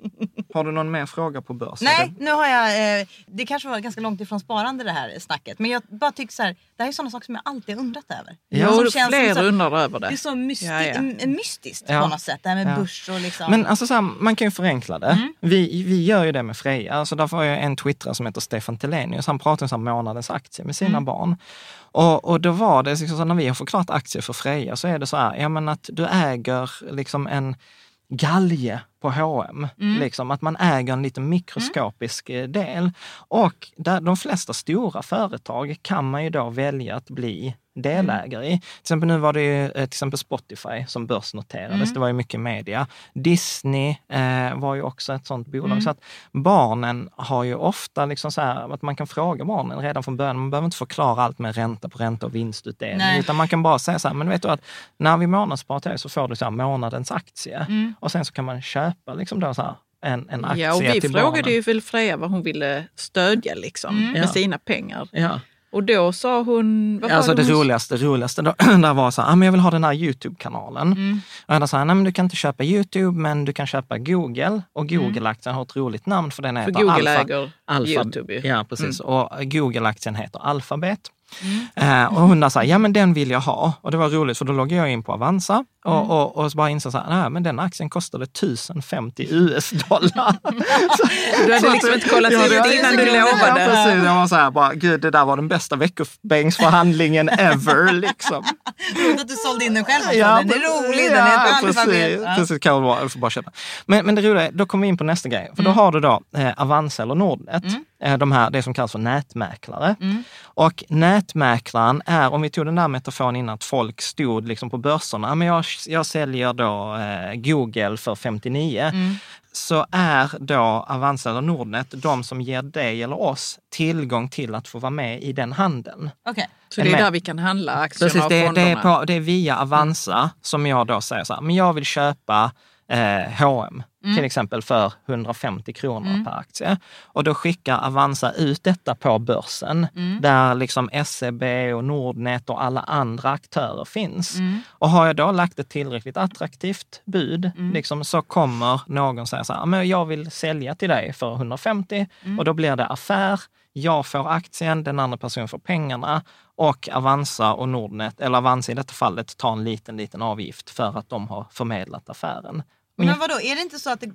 Har du någon mer fråga på börsen? Nej, nu har jag... Eh, det kanske var ganska långt ifrån sparande det här snacket. Men jag bara tycker så här, det här är sådana saker som jag alltid undrat över. Ja, Som känns som fler så- undrar över det. Det är så mysti- Ja, ja. mystiskt Ja. på något sätt. Det här med Ja. börs och liksom... Men alltså så här, man kan ju förenkla det. Mm. Vi, vi gör ju det med Freja. Alltså därför har jag en twittrare som heter Stefan Telenius. Han pratar om så här månadens aktie med sina Mm. barn. Och, och då var det, liksom så när vi har förklarat aktier för Freja så är det så här, ja men att du äger liksom en galge på H&M. Mm. Liksom, att man äger en liten mikroskopisk eh, del. Och där de flesta stora företag kan man ju då välja att bli delägare i. Till exempel nu var det ju eh, till exempel Spotify som börsnoterades. Det var ju mycket media. Disney eh, var ju också ett sånt bolag. Så att barnen har ju ofta liksom så här att man kan fråga barnen redan från början. Man behöver inte förklara allt med ränta på ränta och vinstutdelning. Nej. Utan man kan bara säga så här, men vet du att när vi månadssparar till så får du så här månadens aktie. Och sen så kan man köpa liksom då så här en, en aktie Ja, och vi till frågade barnen. ju väl Freja vad hon ville stödja liksom, med Ja. sina pengar. Ja. Och då sa hon... Vad Alltså det hon- roligaste, roligaste då, (clears throat) där var så här, ah, men jag vill ha den här Youtube-kanalen. Mm. Och jag sa, nej men du kan inte köpa Youtube, men du kan köpa Google. Och Google-aktien har ett roligt namn för den Mm. För heter Google Alpha. äger Alpha, Youtube ju. Mm. Ja, precis. Och Google-aktien heter Alphabet. Eh, och hon sa, ja men den vill jag ha. Och det var roligt för då loggar jag in på Avanza och, Mm. och, och så bara insåg så här, nej men den aktien kostade 1050 US-dollar. (laughs) Du hade så liksom att- inte kollat Ja, ut det- innan du Ja, lovade. precis. Jag var så här, bara, gud det där var den bästa veckobänksförhandlingen ever. (laughs) Liksom. Roligt att du sålde in den själv. Ja, den är rolig, den är ett precis. Ja. Kan vara, jag får bara köpa. Men, men det roliga är, då kommer vi in på nästa grej. För då har du då eh, Avanza eller Nordnet, eh, de här, det som kallas för nätmäklare. Och nätmäklaren är, om vi tog den där metaforen innan, att folk stod liksom på börserna, "Ja, men jag, jag säljer då eh, Google för 59 så är då Avanza eller Nordnet de som ger dig eller oss tillgång till att få vara med i den handeln. Okej. Så det är där vi kan handla aktierna Precis, och det, det, fonderna. är på, det är via Avanza som jag då säger så här, men jag vill köpa eh, H&M till exempel för 150 kronor per aktie. Och då skickar Avanza ut detta på börsen där liksom SEB och Nordnet och alla andra aktörer finns. Och har jag då lagt ett tillräckligt attraktivt bud liksom, så kommer någon säga så här, men jag vill sälja till dig för 150 och då blir det affär. Jag får aktien, den andra personen får pengarna och Avanza och Nordnet, eller Avanza i detta fallet, tar en liten, liten avgift för att de har förmedlat affären. Men vadå, är det inte så att det,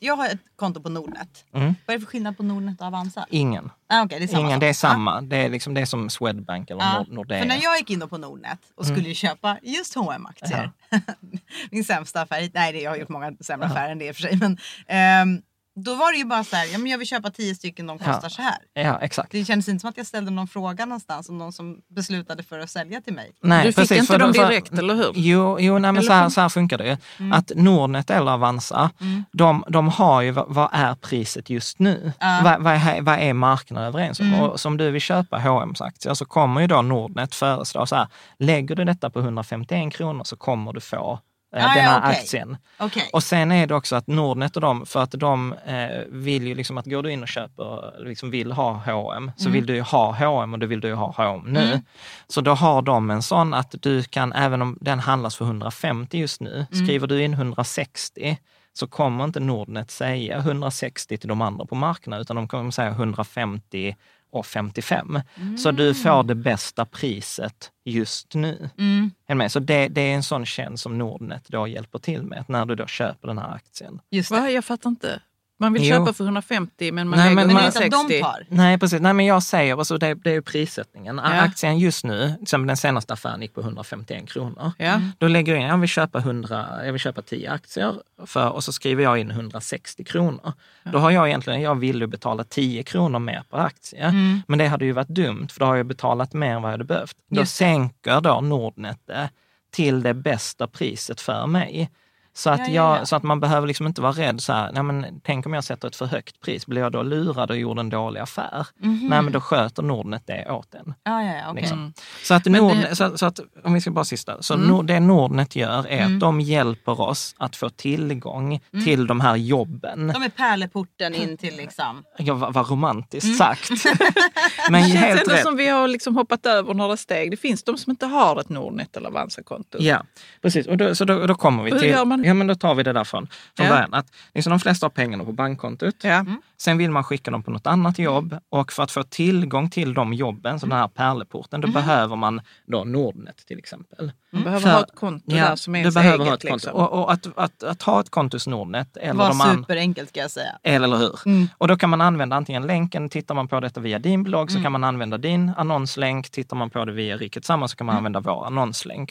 jag har ett konto på Nordnet. Mm. Vad är det för skillnad på Nordnet och Avanza? Ingen. Ah, okay, det är samma Ingen, det är samma. Det är, liksom, det är som Swedbank eller Ja. Nord- Nordea. För när jag gick in på Nordnet och skulle ju köpa just hm aktier (laughs) min sämsta affär, nej det- jag har gjort många sämre affärer än det i och för sig. Men, ehm, då var det ju bara så här, ja, men jag vill köpa tio stycken, de kostar Ja. så här. Ja, exakt. Det kändes inte som att jag ställde någon fråga någonstans om någon som beslutade för att sälja till mig. Nej, Du fick inte för- dem för- direkt, eller hur? Jo, jo nej, men så här, så här funkar det ju. Mm. Att Nordnet eller Avanza, de, de har ju, vad, är priset just nu? Ja. Vad, vad, är, vad är marknaden överens om? Mm. Och som du vill köpa H&M's aktier så kommer ju då Nordnet föreslå så här, lägger du detta på 151 kronor så kommer du få den ja, här okej. aktien. Okej. Och sen är det också att Nordnet och de, för att de eh, vill ju liksom att går du in och köper, liksom vill ha H&M så vill du ju ha H&M och du vill du ju ha H&M nu. Så då har de en sån att du kan, även om den handlas för 150 just nu, skriver du in 160 så kommer inte Nordnet säga 160 till de andra på marknaden, utan de kommer säga 150 och 55. Så du får det bästa priset just nu. Mm. Så det, det är en sån tjänst som Nordnet då hjälper till med, när du då köper den här aktien. Just det. Va? Jag fattar inte. Man vill Jo. köpa för 150 men man Nej, lägger men man- det är inte att 160. de tar. Nej, precis. Nej, men jag säger, alltså, det, det är ju prissättningen. Ja. Aktien just nu, exempel den senaste affären gick på 151 kronor. Ja. Då lägger jag in, jag vill köpa, 100, jag vill köpa 10 aktier för, och så skriver jag in 160 kronor. Då har jag egentligen, jag vill ju betala 10 kronor mer per aktie. Men det hade ju varit dumt, för då har jag betalat mer än vad jag hade behövt. Då Just sänker då Nordnet det till det bästa priset för mig. Så att, Ja, ja, jag, ja. så att man behöver liksom inte vara rädd så här, nej men tänk om jag sätter ett för högt pris, blir jag då lurad och gjorde en dålig affär? Mhm. Nej men då sköter Nordnet det åt en. Ja, ja. Liksom. Så, att det- Nordnet, så, så att, om vi ska bara sista, så Nord, det Nordnet gör är Mm. att de hjälper oss att få tillgång till de här jobben. De är pärleporten in till liksom... Ja, vad, vad romantiskt Mm. sagt. (laughs) men Det känns ändå rätt. som vi har liksom hoppat över några steg. Det finns de som inte har ett Nordnet eller Avanza-konto. Ja, precis. Och då, så då, då kommer vi Hur till... gör man? Ja, men då tar vi det därifrån. Från Ja. början. Att liksom de flesta har pengarna på bankkontot. Ja. Sen vill man skicka dem på något annat jobb och för att få tillgång till de jobben, som den här pärleporten, då behöver man då Nordnet till exempel. Man behöver För- ha ett konto där som är du ens behöver eget. ha ett konto. liksom. Och, och att, att, att ha ett konto hos Nordnet eller Var de superenkelt ska jag säga. eller hur? Och då kan man använda antingen länken, tittar man på detta via din blogg så kan man använda din annonslänk, tittar man på det via Riket Samman så kan man använda vår annonslänk.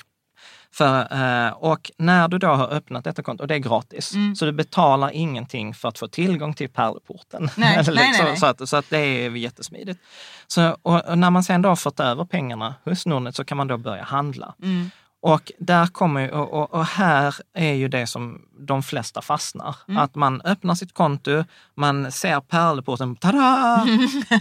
För, eh, och när du då har öppnat detta konto, och det är gratis, så du betalar ingenting för att få tillgång till pärleporten. (laughs) Nej, liksom, nej, nej. Så, att, så att det är jättesmidigt. Så, och, och när man sen då har fått över pengarna hos Nordnet så kan man då börja handla. Mm. Och där kommer ju, och, och, och här är ju det som de flesta fastnar. Mm. Att man öppnar sitt konto, man ser pärleporten, tada!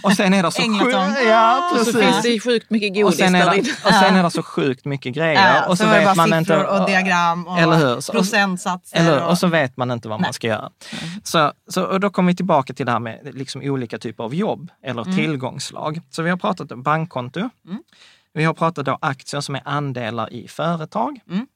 Och sen är det så sjukt, ja, Och så precis. finns det sjukt mycket Och godis sen, är det, och sen är det så sjukt mycket grejer. Ja, och så så vet man inte, och diagram och eller hur? Procentsatser. eller, hur? och- och så vet man inte vad man ska göra. Så, så, och då kommer vi tillbaka till det här med liksom olika typer av jobb eller Mm. tillgångslag. Så vi har pratat om bankkonto. Vi har pratat då aktier som är andelar i företag. Mm.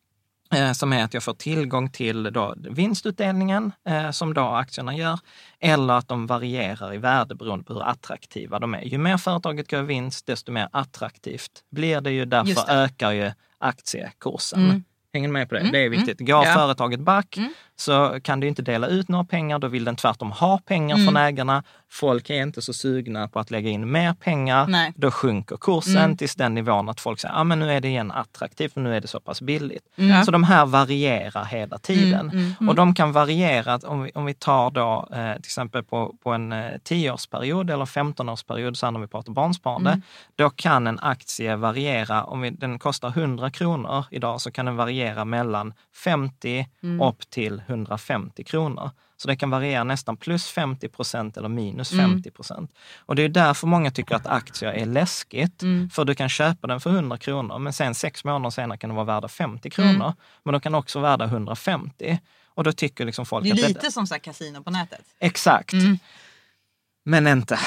Eh, som är att jag får tillgång till då vinstutdelningen eh, som då aktierna gör. Eller att de varierar i värde beroende på hur attraktiva de är. Ju mer företaget går vinst, desto mer attraktivt blir det ju. Därför det. ökar ju aktiekursen. Mm. Hänger med på det? Mm, Det är viktigt. Går Ja. företaget back Mm. Så kan du inte dela ut några pengar. Då vill den tvärtom ha pengar Mm. från ägarna. Folk är inte så sugna på att lägga in mer pengar. Nej. Då sjunker kursen Mm. tills den nivån att folk säger, ja ah, men nu är det igen attraktivt, för nu är det så pass billigt. Mm. Så de här varierar hela tiden. Mm, mm, Och de kan variera, om vi, om vi tar då eh, till exempel på, på en eh, 10-årsperiod eller 15-årsperiod, så här när vi pratar barnsparande, Mm. då kan en aktie variera, om vi, den kostar 100 kronor idag, så kan den variera mellan 50 Mm. upp till 150 kronor. Så det kan variera nästan plus 50 procent eller minus Mm. 50 procent. Och det är därför många tycker att aktier är läskigt. Mm. För du kan köpa den för 100 kronor, men sen sex månader senare kan den vara värda 50 kronor. Mm. Men de kan också vara värda 150. Och då tycker liksom folk Det är att lite som så här kasino på nätet. Exakt. Mm. Men inte.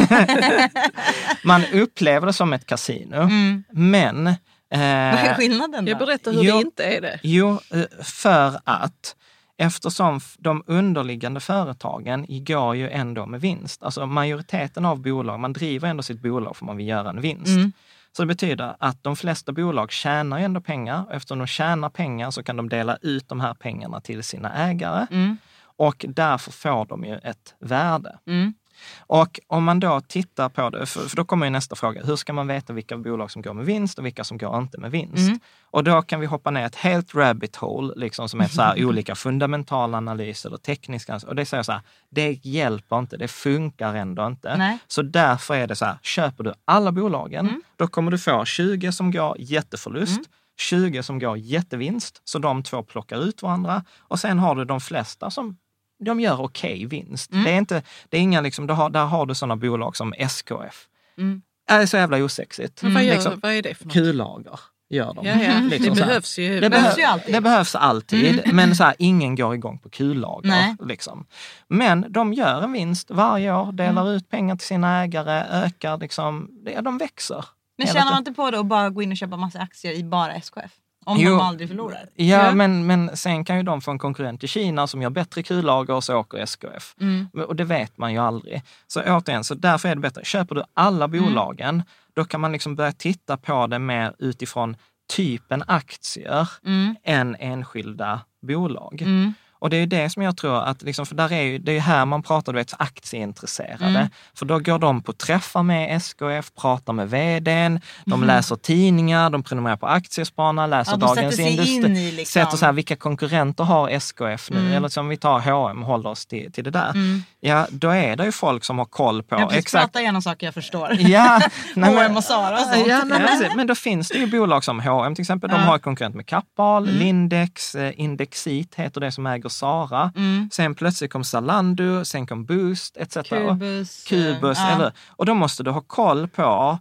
(laughs) Man upplever det som ett kasino. Mm. Men... eh, Vad är skillnaden då? Jag berättar hur Jo. det inte är det. Jo, eh, för att eftersom de underliggande företagen går ju ändå med vinst. Alltså majoriteten av bolag, man driver ändå sitt bolag för man vill göra en vinst. Mm. Så det betyder att de flesta bolag tjänar ju ändå pengar. Eftersom de tjänar pengar så kan de dela ut de här pengarna till sina ägare. Mm. Och därför får de ju ett värde. Mm. Och om man då tittar på det, för, för då kommer ju nästa fråga, hur ska man veta vilka bolag som går med vinst och vilka som går inte med vinst? Mm. Och då kan vi hoppa ner ett helt rabbit hole, liksom som är så här (laughs) olika fundamentala analyser eller tekniska, och det säger så här, det hjälper inte, det funkar ändå inte. Nej. Så därför är det så här, köper du alla bolagen, då kommer du få 20 som går jätteförlust, 20 som går jättevinst, så de två plockar ut varandra. Och sen har du de flesta som de gör okej vinst. Det är inte, det är inga liksom, har, där har du sådana bolag som SKF. Mm. Det är så jävla osexigt. Men vad, gör, Liksom, vad är det för något? kullager gör de. Ja, ja. (laughs) Liksom det behövs ju. Det, behövs behö- ju alltid. det behövs alltid, men så här, ingen går igång på kullager. Liksom. Men de gör en vinst varje år, delar Mm. ut pengar till sina ägare, ökar liksom, de växer. Men tjänar man inte på det att bara gå in och köpa massa aktier i bara SKF? Om Jo. de aldrig förlorar? Ja, Ja. Men, men sen kan ju de få en konkurrent i Kina som gör bättre kullager och så åker SKF. Mm. Och det vet man ju aldrig. Så återigen, så därför är det bättre. Köper du alla Mm. bolagen, då kan man liksom börja titta på det mer utifrån typen aktier Mm. än enskilda bolag. Mm. Och det är ju det som jag tror att, liksom, för där är ju, det är här man pratar, du vet, aktieintresserade. Mm. För då går de på träffar med SKF, pratar med vdn, de Mhm. läser tidningar, de prenumererar på Aktiespararna, läser Ja, Dagens Industri. liksom- Sätter så här, vilka konkurrenter har SKF nu? Mm. Eller som vi tar H&M håller oss till, till det där. Mm. Ja, då är det ju folk som har koll på Jag exakt prata igenom saker jag förstår. (laughs) Ja, (laughs) nej, H&M och Zara och sånt. Ja, nej, men då finns det ju bolag som H&M till exempel. De har konkurrent med Kappahl, Mm. Lindex, eh, Indexit heter det som äger Zara. Mm. Sen plötsligt kom Zalando, sen kom Boost etc. Kubus. Kubus, eh, ja. eller Och då måste du ha koll på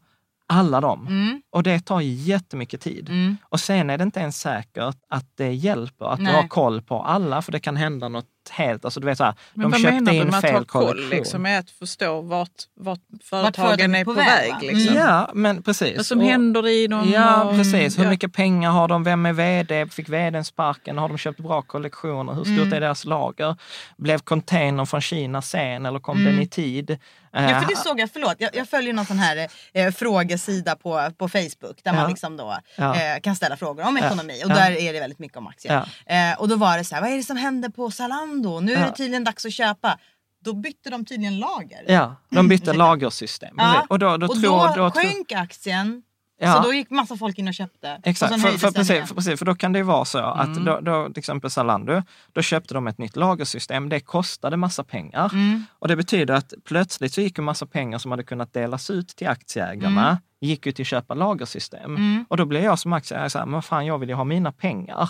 alla dem. Mm. Och det tar jättemycket tid. Mm. Och sen är det inte ens säkert att det hjälper att Nej. du har koll på alla, för det kan hända något helt, alltså du vet så här, Men de vad köpte menar du in med att ha fel koll? Liksom, med att förstå vart, vart företagen är på, väg? va? liksom. Ja, men precis. Vad som Och- händer i dem. Ja, och- precis. Hur ja. mycket pengar har de? Vem är vd? Fick vdn sparken? Har de köpt bra kollektioner? Hur stort Mm. är deras lager? Blev containern från Kina sen eller kom den i tid? Ja, för det såg jag, förlåt, jag, jag följer någon sån här eh, frågesida på, på Facebook där man liksom då eh, kan ställa frågor om ekonomi och där är det väldigt mycket om aktier. Eh, och då var det så här, vad är det som händer på Zalando? Nu är det tydligen dags att köpa. Då bytte de tydligen lager. Ja, de bytte (laughs) lagersystem. Ja. Och då, då och tror... då, Då, sjönk aktien. Ja. Så då gick massa folk in och köpte. Exakt, och för, för, precis, för, precis, för då kan det ju vara så att Mm. då, då, till exempel Zalando, då köpte de ett nytt lagersystem. Det kostade massa pengar. Mm. Och det betyder att plötsligt så gick ju massa pengar som hade kunnat delas ut till aktieägarna, gick ju till att köpa lagersystem. Mm. Och då blev jag som aktieägare så här, men fan jag vill ju ha mina pengar.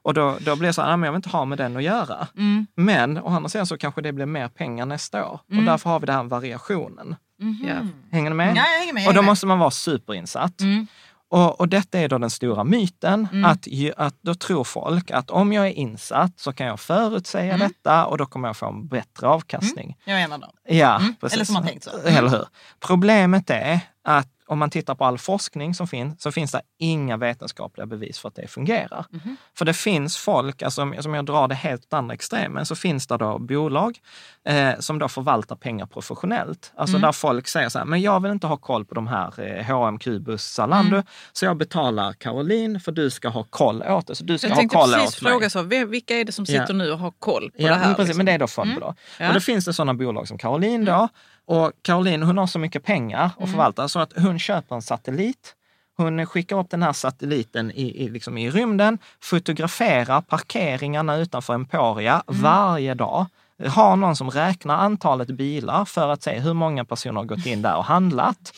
Mm. Och då, då blir det så här, "Nej, men jag vill inte ha med den att göra. Mm. Men å andra sidan så kanske det blir mer pengar nästa år. Och därför har vi den här variationen. Mhm. Ja. Hänger ni med? Ja, jag hänger med. Jag och då måste man vara superinsatt. Mm. Och, och detta är då den stora myten, Mm. att, att då tror folk att om jag är insatt så kan jag förutsäga Mm. detta och då kommer jag få en bättre avkastning. Jag är en av dem. Ja, Mm. precis. Eller som man tänkt så. Eller hur? Problemet är att om man tittar på all forskning som finns, så finns det inga vetenskapliga bevis för att det fungerar. Mhm. För det finns folk, alltså, om- som jag drar det helt andra extremen, så finns det då bolag eh, som då förvaltar pengar professionellt. Alltså Mm. där folk säger så här, men jag vill inte ha koll på de här eh, H&M, Kubus, Zalando, Mm. så jag betalar Caroline för du ska ha koll åt det. Så du ska Jag ha koll precis åt mig. fråga så, vem- vilka är det som sitter Ja. nu och har koll på Ja, det här? men, precis, liksom? men det är då fondbolag. Ja. Och då finns det sådana bolag som Caroline då. Och Caroline hon har så mycket pengar att förvalta så att hon köper en satellit. Hon skickar upp den här satelliten i, i, liksom i rymden, fotograferar parkeringarna utanför Emporia varje dag. Har någon som räknar antalet bilar för att se hur många personer har gått in där och handlat.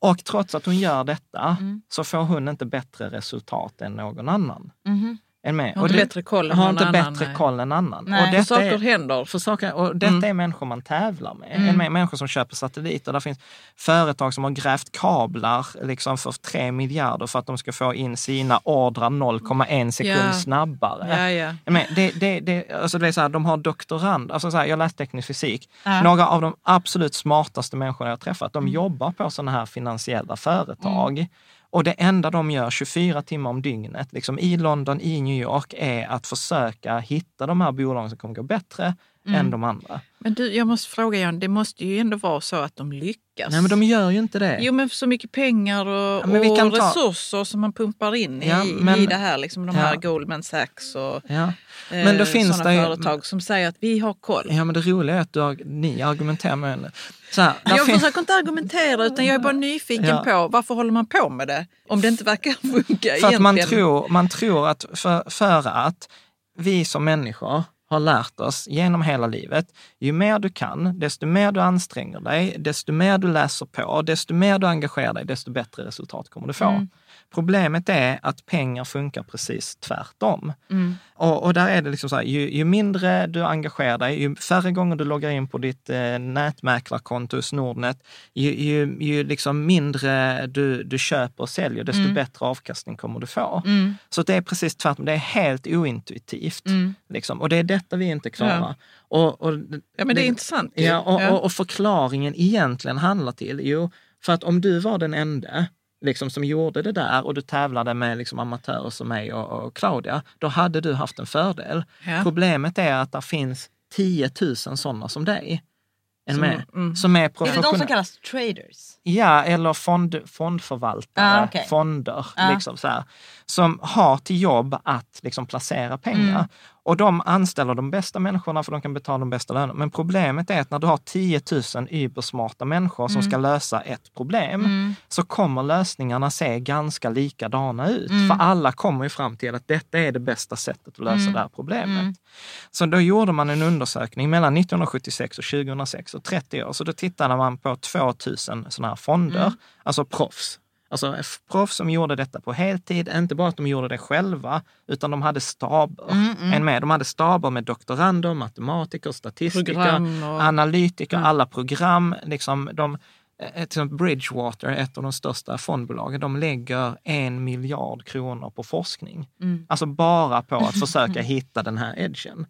Och trots att hon gör detta så får hon inte bättre resultat än någon annan. Mhm. Än med. Har Och inte det- bättre koll än har någon inte annan, bättre nej. koll än annan. Nej. Och För detta saker är- händer. för saker, och detta Mm. är människor man tävlar med. Mm. Mm. Människor som köper satelliter. Där finns företag som har grävt kablar liksom för 3 miljarder för att de ska få in sina ordrar 0,1 sekund Ja. snabbare. Ja, ja. Jag menar, det, det, det, alltså det är så här, de har doktorand, alltså så här, jag läste teknisk fysik. Ja. Några av de absolut smartaste människorna jag har träffat, Mm. de jobbar på sådana här finansiella företag. Och det enda de gör 24 timmar om dygnet, liksom i London, i New York, är att försöka hitta de här bolagen som kommer gå bättre än de andra. Men du, jag måste fråga Jan, det måste ju ändå vara så att de lyckas. Nej men de gör ju inte det. Jo men så mycket pengar och, Ja, och ta- resurser som man pumpar in i, Ja, men- i det här. Liksom de här Ja. Goldman Sachs och Ja. Men då eh, finns sådana det ju- företag som säger att vi har koll. Ja men det roliga är att du, ni argumenterar med henne. Så här, Jag fin- försöker inte argumentera utan jag är bara nyfiken på varför håller man på med det? Om det inte verkar funka För att man egentligen. tror, man tror att för, för att vi som människor har lärt oss genom hela livet, ju mer du kan, desto mer du anstränger dig, desto mer du läser på, desto mer du engagerar dig, desto bättre resultat kommer du få. Mm. Problemet är att pengar funkar precis tvärtom. Mm. Och, och där är det liksom så här, ju, ju mindre du engagerar dig, ju färre gånger du loggar in på ditt eh, nätmäklarkonto hos Nordnet, ju, ju, ju liksom mindre du, du köper och säljer, desto Mm. bättre avkastning kommer du få. Så det är precis tvärtom, det är helt ointuitivt. Mm. Liksom. Och det är detta vi inte klarar. Och, och, Ja men det är intressant. ju. Ja, och, Ja. och, och förklaringen egentligen handlar till, jo, för att om du var den enda liksom, som gjorde det där och du tävlade med liksom, amatörer som mig och, och Claudia, då hade du haft en fördel. Ja. Problemet är att det finns 10 000 sådana som dig. Som- med? mm. Som är Är det de som professionella. kallas traders? Ja, eller fond, fondförvaltare, Ah, okej. fonder, Ah. liksom så här, som har till jobb att liksom placera pengar. Mm. Och de anställer de bästa människorna för de kan betala de bästa lönerna. Men problemet är att när du har 10 000 übersmarta människor som Mm. ska lösa ett problem, så kommer lösningarna se ganska likadana ut. Mm. För alla kommer ju fram till att detta är det bästa sättet att lösa Mm. det här problemet. Så då gjorde man en undersökning mellan 1976 och 2006, och 30 år. Så då tittade man på 2000 sådana här fonder, Mm. alltså proffs. Alltså proffs som gjorde detta på heltid, inte bara att de gjorde det själva, utan de hade staber. Mm, En med. De hade staber med doktorander, matematiker, statistiker, och- analytiker, alla program. Liksom, de, eh, till exempel Bridgewater, ett av de största fondbolagen, de lägger en miljard kronor på forskning. Alltså bara på att (laughs) försöka hitta den här edgen.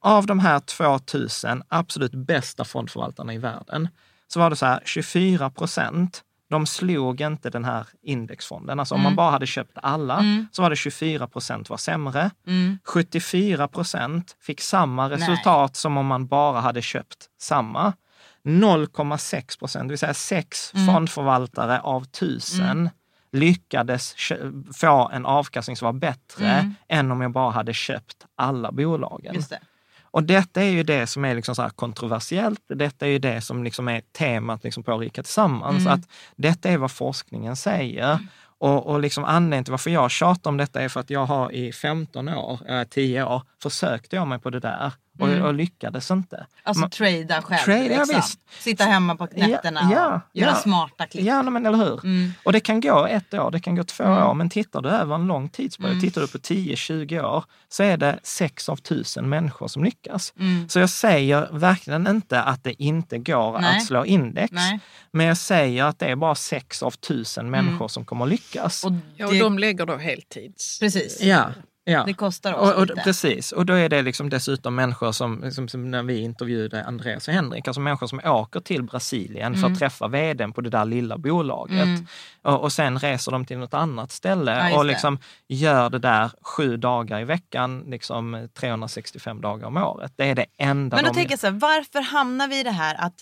Av de här 2000 absolut bästa fondförvaltarna i världen så var det så här 24 procent, de slog inte den här indexfonden. Alltså om man bara hade köpt alla så var det 24 procent var sämre. 74 procent fick samma resultat som om man bara hade köpt samma. 0,6 procent, det vill säga sex fondförvaltare av tusen lyckades kö- få en avkastning som var bättre än om jag bara hade köpt alla bolagen. Och detta är ju det som är liksom så kontroversiellt. Detta är ju det som liksom är temat liksom på Rika Tillsammans. Mm. Att detta är vad forskningen säger. Och, och liksom anledningen till varför jag tjatar om detta är för att jag har i 15 år, eh, 10 år, försökte jag mig på det där och, och lyckades inte. Alltså Man- trada själv. Trade, ja, liksom. visst. Sitta hemma på nätterna Ja, ja, och göra ja. smarta klipp. Ja, men eller hur? Mm. Och det kan gå ett år, det kan gå två år, men tittar du över en lång tidsperiod, tittar du på 10-20 år, så är det sex av tusen människor som lyckas. Mm. Så jag säger verkligen inte att det inte går Nej. att slå index, Nej. men jag säger att det är bara sex av tusen människor som kommer att lyckas. Och Ja, och det, de lägger då heltids. Precis. ja, ja. Det kostar Och, också och, lite. precis, och då är det liksom dessutom människor som, som, som när vi intervjuade Andreas och Henrik, alltså människor som åker till Brasilien för Mm. att träffa vdn på det där lilla bolaget. Och, och sen reser de till något annat ställe Ja, och det. liksom gör det där sju dagar i veckan, liksom 365 dagar om året. Det är det enda Men då de... tänker jag så här, varför hamnar vi i det här att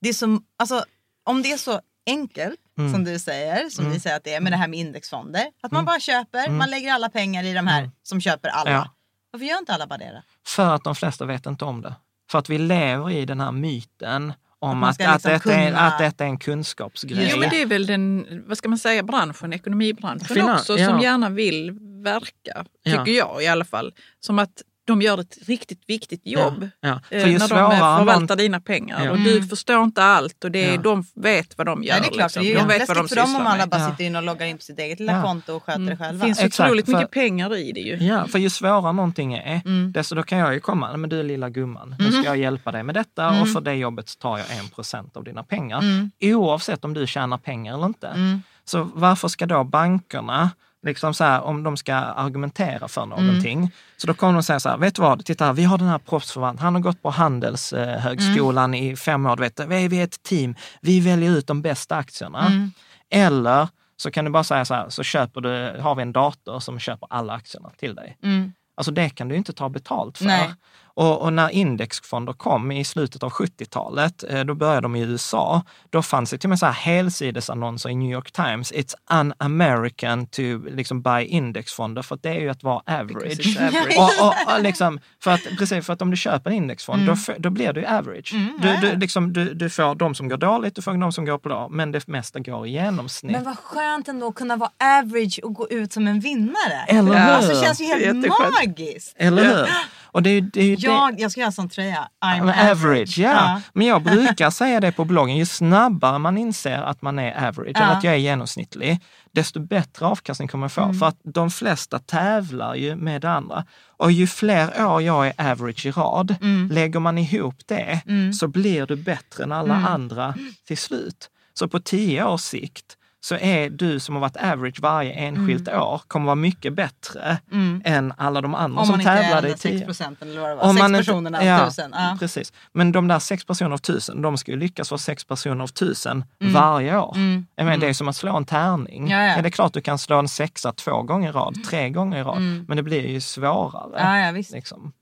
det är så, alltså, om det är så enkelt Mm. som du säger, som vi säger att det är med det här med indexfonder. Att man bara köper, man lägger alla pengar i de här som köper alla. Mm. Ja. Varför gör inte alla bara det då? För att de flesta vet inte om det. För att vi lever i den här myten om att, ska att, liksom detta, är, kunna- att detta är en kunskapsgrej. Jo, men det är väl den, vad ska man säga, branschen, ekonomibranschen Finan- också, ja. som gärna vill verka, Ja. tycker jag i alla fall. Som att de gör ett riktigt viktigt jobb Ja, ja. För eh, ju när de förvaltar någon- dina pengar. Ja. Och du förstår inte allt och det är, Ja. de vet vad de gör. Nej, det är klart, liksom. det är de ju vet vad de för dem om alla bara Ja. sitter in och loggar in på sitt eget lilla Ja. konto och sköter det Det själva. finns ju Exakt, otroligt för- mycket pengar i det ju. Ja, för ju svårare någonting är, Mm. desto då kan jag ju komma, men du lilla gumman, nu ska jag hjälpa dig med detta och Mm. för det jobbet så tar jag en procent av dina pengar. Mm. Oavsett om du tjänar pengar eller inte. Mm. Så varför ska då bankerna, liksom så här, om de ska argumentera för någonting, så då kommer de säga så här, vet du vad, titta här, vi har den här proffsförvaltaren, han har gått på Handelshögskolan i fem år, du vet, vi är vi är ett team, vi väljer ut de bästa aktierna. Mm. Eller så kan du bara säga så här, så köper du, har vi en dator som köper alla aktierna till dig. Mm. Alltså det kan du inte ta betalt för. Nej. Och, och, när indexfonder kom i slutet av 70-talet, eh, då började de i USA. Då fanns det till och med så här helsidesannonser i New York Times. It's un-American to liksom buy indexfonder, för det är ju att vara average. (laughs) average. och, och, och liksom, för, att, precis, för att om du köper en indexfond, Mm. då, då blir du average. Mm, du, du, liksom, du, du får de som går dåligt, du får de som går bra, men det mesta går i genomsnitt. Men vad skönt ändå att kunna vara average och gå ut som en vinnare. Eller hur? Alltså, det känns ju helt magiskt. Eller hur? Och det är det. Är ju det. Jag, jag ska göra sån tröja. I'm Men average, ja. Men jag (laughs) brukar säga det på bloggen, ju snabbare man inser att man är average, Ja. eller att jag är genomsnittlig, desto bättre avkastning kommer jag få. Mm. För att de flesta tävlar ju med det andra. Och ju fler år jag är average i rad, Mm. lägger man ihop det så blir du bättre än alla Mm. andra till slut. Så på tio års sikt så är du som har varit average varje enskilt år, kommer vara mycket bättre än alla de andra Mm. Om som man inte är tävlade den i där tio. 6 procenten eller vad det var. Om Sex man inte- personerna av ja, tusen. Ja. Precis. Men de där sex personer av tusen, de ska ju lyckas vara sex personer av tusen varje år. Jag menar, Det är som att slå en tärning. Mm. Ja, ja. Är det klart du kan slå en sexa två gånger i rad, tre gånger i rad, men det blir ju svårare. Ja, ja, visst. Liksom.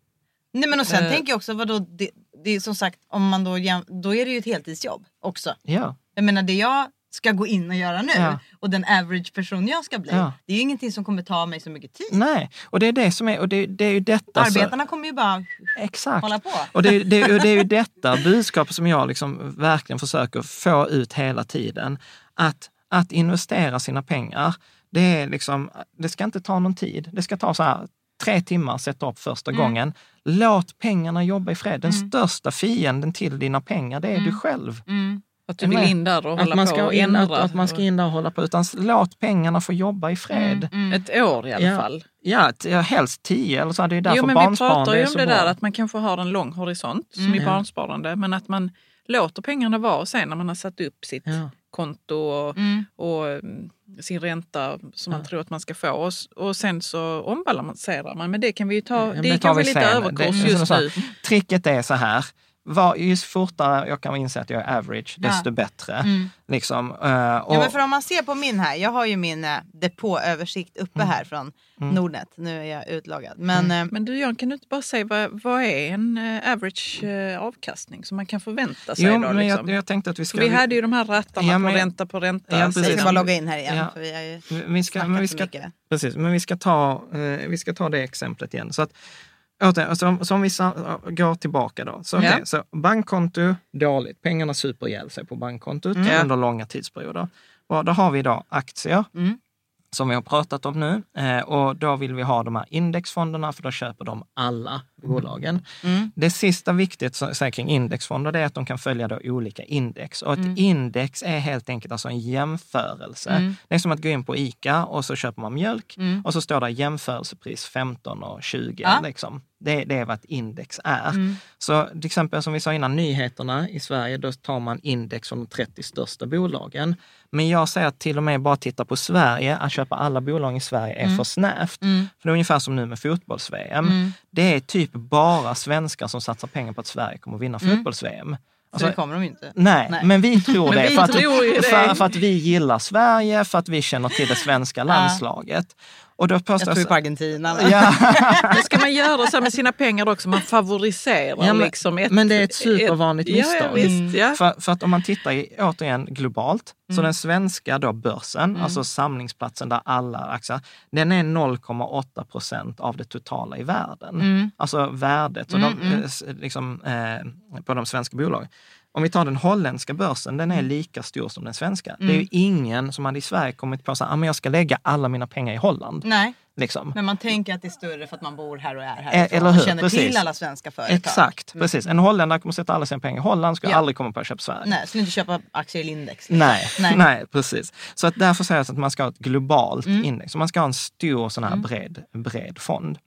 Nej, men och sen Eh. tänker jag också, vadå, det, det är som sagt, om man då, då är det ju ett heltidsjobb också. Ja. Jag menar det jag ska gå in och göra nu Ja. och den average person jag ska bli. Ja. Det är ju ingenting som kommer ta mig så mycket tid. Nej, och det är det som är, och det, det är ju detta. så- Arbetarna kommer ju bara Exakt. hålla på. Och det, det, och det är ju (laughs) detta budskap som jag liksom verkligen försöker få ut hela tiden. Att, att investera sina pengar, det, är liksom, det ska inte ta någon tid. Det ska ta så här tre timmar, sätta upp första Mm. gången. Låt pengarna jobba i fred. Den största fienden till dina pengar, det är du själv. Mm. Att du vill in där och Att hålla man, på ska och in, att, ändra. att man ska in där och hålla på. Utan låt pengarna få jobba i fred. Mm. Ett år i alla Ja. fall. Ja, ja, helst tio, eller så. Det är därför Jo men vi pratar ju om det bra. där att man kanske har en lång horisont som i Ja. barnsparande. Men att man låter pengarna vara sen när man har satt upp sitt Ja. konto och, Mm. och mm, sin ränta som man tror att man ska få. Och, och sen så ombalanserar man. Men det kan vi ju ta. men det kanske vi lite överkurs Det- just nu. Tricket är så här. Var, ju fortare jag kan inse att jag är average, Ja. desto bättre. Mm. Liksom, eh, och, Ja, men för om man ser på min här, jag har ju min eh, depåöversikt uppe Mm. här från Nordnet. Nu är jag utloggad. Men eh, Men du Jan, kan du inte bara säga vad, vad är en eh, average eh, avkastning som man kan förvänta sig? jo, då, men liksom? jag, jag tänkte att vi ska... För vi hade ju de här rattarna Ja, på men- ränta på ränta. Ja, jag precis. ska bara logga in här igen. Ja. För vi har ju vi, ska, men vi ska, mycket. precis, men vi ska ta, eh, vi ska ta det exemplet igen. Så att, återigen, så om, så om vi går tillbaka då. Så, Ja. okej, så bankkonto, dåligt. Pengarna super ihjäl sig på bankkontot Mm. under långa tidsperioder. Och då har vi då aktier. Mm. som vi har pratat om nu. Eh, och då vill vi ha de här indexfonderna för då köper de alla bolagen. Mm. Det sista viktigt så- så här kring indexfonder det är att de kan följa då olika index. Och ett Mm. index är helt enkelt alltså en jämförelse. Mm. Det är som att gå in på ICA och så köper man mjölk Mm. och så står det jämförelsepris 15 och 20. Ja. Liksom. Det, det är vad ett index är. Mm. Så till exempel som vi sa innan, nyheterna i Sverige, då tar man index från de 30 största bolagen. Men jag säger att till och med bara titta på Sverige, att köpa alla bolag i Sverige är för snävt. Mm. För det är ungefär som nu med fotbolls-VM. Mm. Det är typ bara svenskar som satsar pengar på att Sverige kommer vinna Mm. fotbolls-VM. Så Alltså, det kommer de inte. Nej, Nej. men vi tror (laughs) det. vi för, att, tror. För, för att vi gillar Sverige, för att vi känner till det svenska landslaget. Och då Jag påstår tror på Argentina. Ja. (laughs) Men ska man göra så med sina pengar också? Man favoriserar Ja, men- liksom ett... men det är ett supervanligt ett- misstag. Ja, ja, visst, ja. För, för att om man tittar i, återigen globalt, så den svenska då börsen, Mm. alltså samlingsplatsen där alla aktier, den är 0,8 procent av det totala i världen. Mm. Alltså värdet så Mm, de, mm. eh, liksom, eh, på de svenska bolagen. Om vi tar den holländska börsen, den Mm. är lika stor som den svenska. Det är ju ingen som hade i Sverige kommit på att ah, jag ska lägga alla mina pengar i Holland. Nej, Liksom. men man tänker att det är större för att man bor här och är här. Eh, eller hur? Känner Precis. till alla svenska företag. Exakt, precis. En holländare kommer sätta alla sina pengar i Holland, ska Ja. aldrig komma på att köpa Sverige. Nej, skulle inte köpa aktier i Lindex. Nej, nej. (laughs) Nej. precis. Så att därför säger jag att man ska ha ett globalt Mm. index. Så man ska ha en stor sån här bred, bred fond.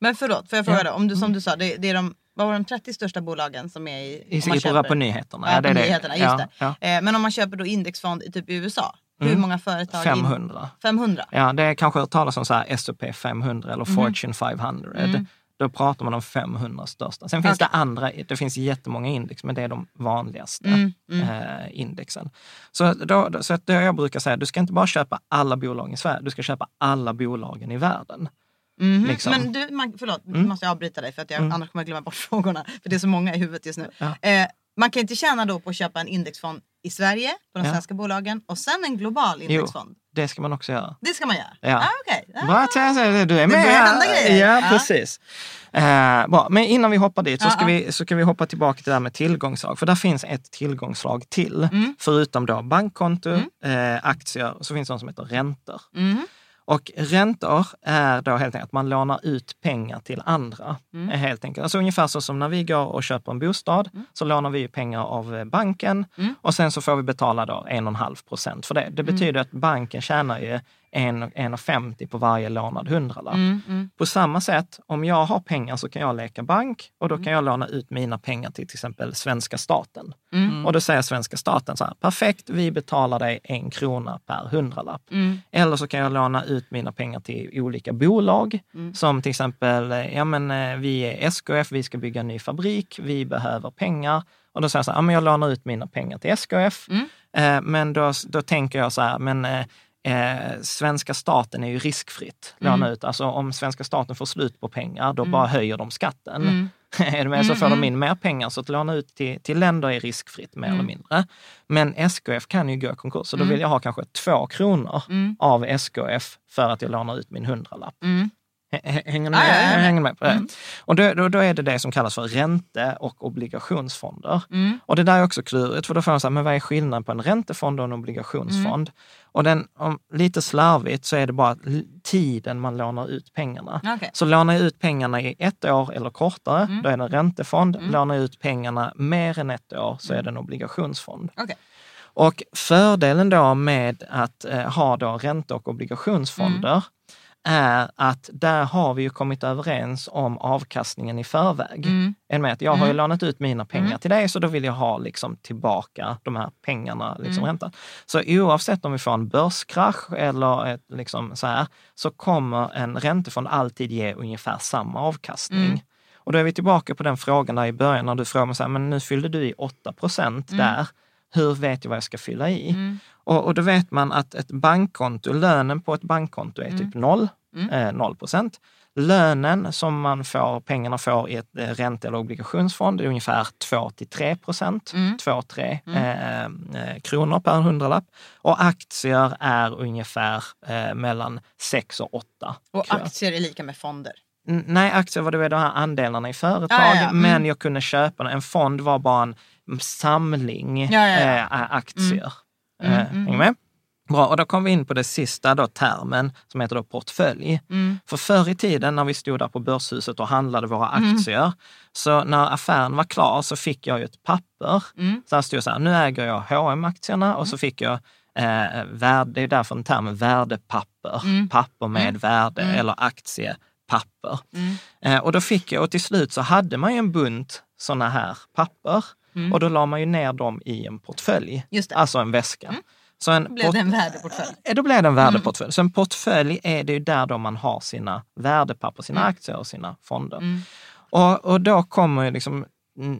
Men förlåt, får jag fråga Ja. då? Om du, som du sa, det, det är de, vad var de 30 största bolagen som är i... I, i, köper- på nyheterna. Ja, det på det. nyheterna, just ja, det. Ja. Eh, men om man köper då indexfond i typ USA, hur Mm. många företag? in- 500. 500? Ja, det är kanske hört talas om så här S&P 500 eller Mhm. Fortune 500. Mm. Då pratar man om 500 största. Sen finns Okej. det andra, det finns jättemånga index, men det är de vanligaste Mm, mm. Eh, indexen. Så, då, så att jag brukar säga, du ska inte bara köpa alla bolag i Sverige, du ska köpa alla bolagen i världen. Mhm. Liksom. Men du, man, förlåt, nu måste jag avbryta dig för att jag, annars kommer jag glömma bort (laughs) frågorna. För det är så många i huvudet just nu. Eh, man kan inte tjäna då på att köpa en indexfond i Sverige på de Ja. svenska bolagen och sen en global Jo, indexfond. det ska man också göra. Det ska man göra? Ja. Ah, okej. Ah. Det, du är med börjar här. hända grejer. Ja, Ja. precis. Eh, bra. Men innan vi hoppar dit så Ja, ska, ja. vi, så ska vi hoppa tillbaka till det här med tillgångsslag. För där finns ett tillgångsslag till. Mm. Förutom då bankkonto, eh, aktier, så finns det något som heter räntor. Mm. Och räntor är då helt enkelt att man lånar ut pengar till andra. Mm. Helt enkelt. Alltså ungefär så som när vi går och köper en bostad så lånar vi pengar av eh, banken Mm. och sen så får vi betala då 1,5 procent för det. Det betyder att banken tjänar ju 1,50 på varje lånad hundralapp. Mm. På samma sätt, om jag har pengar så kan jag leka bank och då kan jag låna ut mina pengar till till exempel svenska staten. Mm. Och då säger svenska staten så här, perfekt, vi betalar dig en krona per hundralapp. Mm. Eller så kan jag låna ut mina pengar till olika bolag, Mm. som till exempel, eh, ja men eh, vi är SKF, vi ska bygga en ny fabrik, vi behöver pengar. Och då säger jag så här, ja men jag lånar ut mina pengar till SKF. Mm. Eh, men då, då tänker jag så här, men eh, svenska staten är ju riskfritt låna Mm. ut. Alltså om svenska staten får slut på pengar, då bara höjer de skatten. Mm. (laughs) är du med? Så får de in mer pengar. Så att låna ut till, till länder är riskfritt mer eller mindre. Men SKF kan ju gå i konkurs. Så då vill jag ha kanske två kronor av SKF för att jag lånar ut min hundralapp. Mm. Hänger ni med, ja. Hänger med på det? Och då, då, då är det det som kallas för ränte och obligationsfonder. Mm. Och det där är också klurigt, för då får man säga, men vad är skillnaden på en räntefond och en obligationsfond? Mm. Och den, om, lite slarvigt så är det bara tiden man lånar ut pengarna. Okej. Så lånar jag ut pengarna i ett år eller kortare, Mm. då är det en räntefond. Lånar jag ut pengarna mer än ett år så är det en obligationsfond. Okej. Och fördelen då med att eh, ha då ränte och obligationsfonder Mm. Är att där har vi ju kommit överens om avkastningen i förväg. Mm. Än med att jag har ju lånat ut mina pengar till dig så då vill jag ha liksom tillbaka de här pengarna, liksom Mm. räntan. Så oavsett om vi får en börskrasch eller ett, liksom så här, så kommer en räntefond alltid ge ungefär samma avkastning. Mm. Och då är vi tillbaka på den frågan där i början när du frågade så här, men nu fyllde du i 8 procent Mm. där. Hur vet jag vad jag ska fylla i? Och, och då vet man att ett bankkonto, lönen på ett bankkonto är typ noll, eh, 0 procent. Lönen som man får, pengarna får i ett eh, ränte eller obligationsfond är ungefär 2 till 3 procent, 2-3 eh, eh, kronor per hundralapp. Och aktier är ungefär eh, mellan 6 och 8. Och aktier är lika med fonder. N- Nej, aktier var det de här andelarna i företag, Ja, ja, ja. Mm. men jag kunde köpa. En fond var bara en samling Ja. Eh, aktier. Eh, hänger med? Bra, och då kom vi in på det sista då, termen som heter då portfölj. Mm. För förr i tiden när vi stod där på börshuset och handlade våra aktier, så när affären var klar så fick jag ju ett papper. Mm. Så här stod så här, nu äger jag hm aktierna och så fick jag eh, värde, det är därför en term värdepapper, Mm. papper med värde eller aktiepapper. Mm. Eh, och då fick jag, och till slut så hade man ju en bunt sådana här papper och då la man ju ner dem i en portfölj, Mm. Alltså en väska. Så en blev det en värdeportfölj. Eh, Då blev det en värdeportfölj. Så en portfölj är det ju där då man har sina värdepapper, sina aktier och sina fonder. Och, och då kommer liksom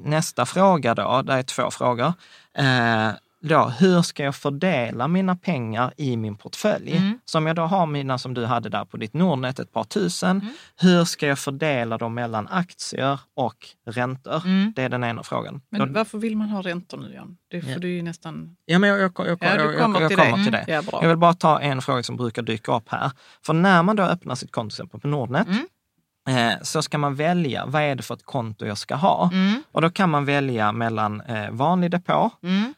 nästa fråga då, det är två frågor. Eh, då, hur ska jag fördela mina pengar i min portfölj? Så om jag då har mina som du hade där på ditt Nordnet, ett par tusen, hur ska jag fördela dem mellan aktier och räntor? Det är den ena frågan. Men Då- varför vill man ha räntor nu Jan? Det får du ju nästan... Ja, men jag, jag, jag, Ja, jag, kommer till det. till Mm. det. Ja, bra. jag vill bara ta en fråga som brukar dyka upp här. För när man då öppnar sitt konto på Nordnet, eh, så ska man välja vad är det för ett konto jag ska ha. Och då kan man välja mellan eh, vanlig depå,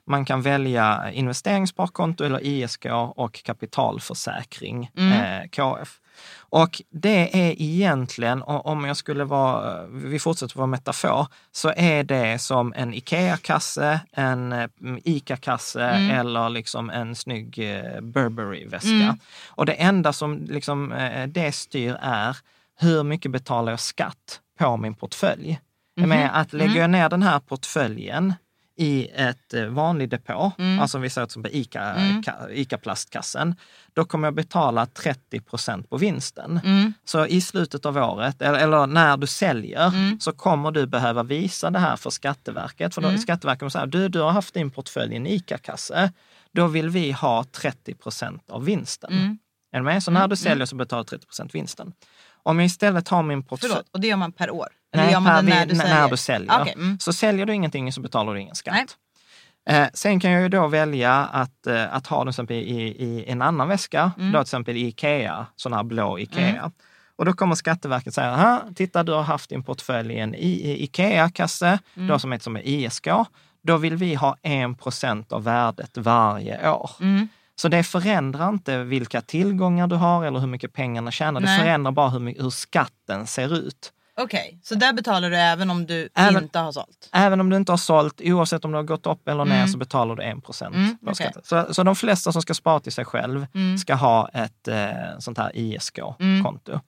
man kan välja investeringssparkonto eller ISK och kapitalförsäkring, eh, KF. Och det är egentligen, om jag skulle vara, vi fortsätter vara metafor, så är det som en IKEA-kasse, en eh, ICA-kasse eller liksom en snygg eh, Burberry-väska. Och det enda som liksom, eh, det styr är hur mycket betalar jag skatt på min portfölj? Med att lägger jag ner den här portföljen i ett eh, vanlig depå, alltså vi säger som på Ica, ka- Ica-plastkassen, då kommer jag betala 30 procent på vinsten. Så i slutet av året, eller, eller när du säljer, så kommer du behöva visa det här för Skatteverket. För då, Skatteverket kommer säga, du, du har haft din portfölj i en Ica-kasse, då vill vi ha 30 procent av vinsten. Är du med? Så när du säljer så betalar du 30 procent vinsten. Om jag istället har min portfölj... Förlåt, och det gör man per år? Eller Nej, gör man per när du säljer? när du säljer. Okej, mm. Så säljer du ingenting så betalar du ingen skatt. Nej. Eh, sen kan jag ju då välja att, eh, att ha den exempel i, i en annan väska, Mm. då till exempel i Ikea, sån här blå Ikea. Och då kommer Skatteverket säga, "Aha, titta du har haft din portfölj i en Ikea-kasse, Mm. då som heter som är ISK. Då vill vi ha 1% av värdet varje år. Mm. Så det förändrar inte vilka tillgångar du har eller hur mycket pengarna tjänar. Det Nej. förändrar bara hur, hur skatten ser ut. Okej, så där betalar du även om du Även- inte har sålt? Även om du inte har sålt, oavsett om du har gått upp eller ner, Mm. så betalar du 1 procent. Mm, skatten. Så, så de flesta som ska spara till sig själv Mm. ska ha ett eh, sånt här ISK-konto.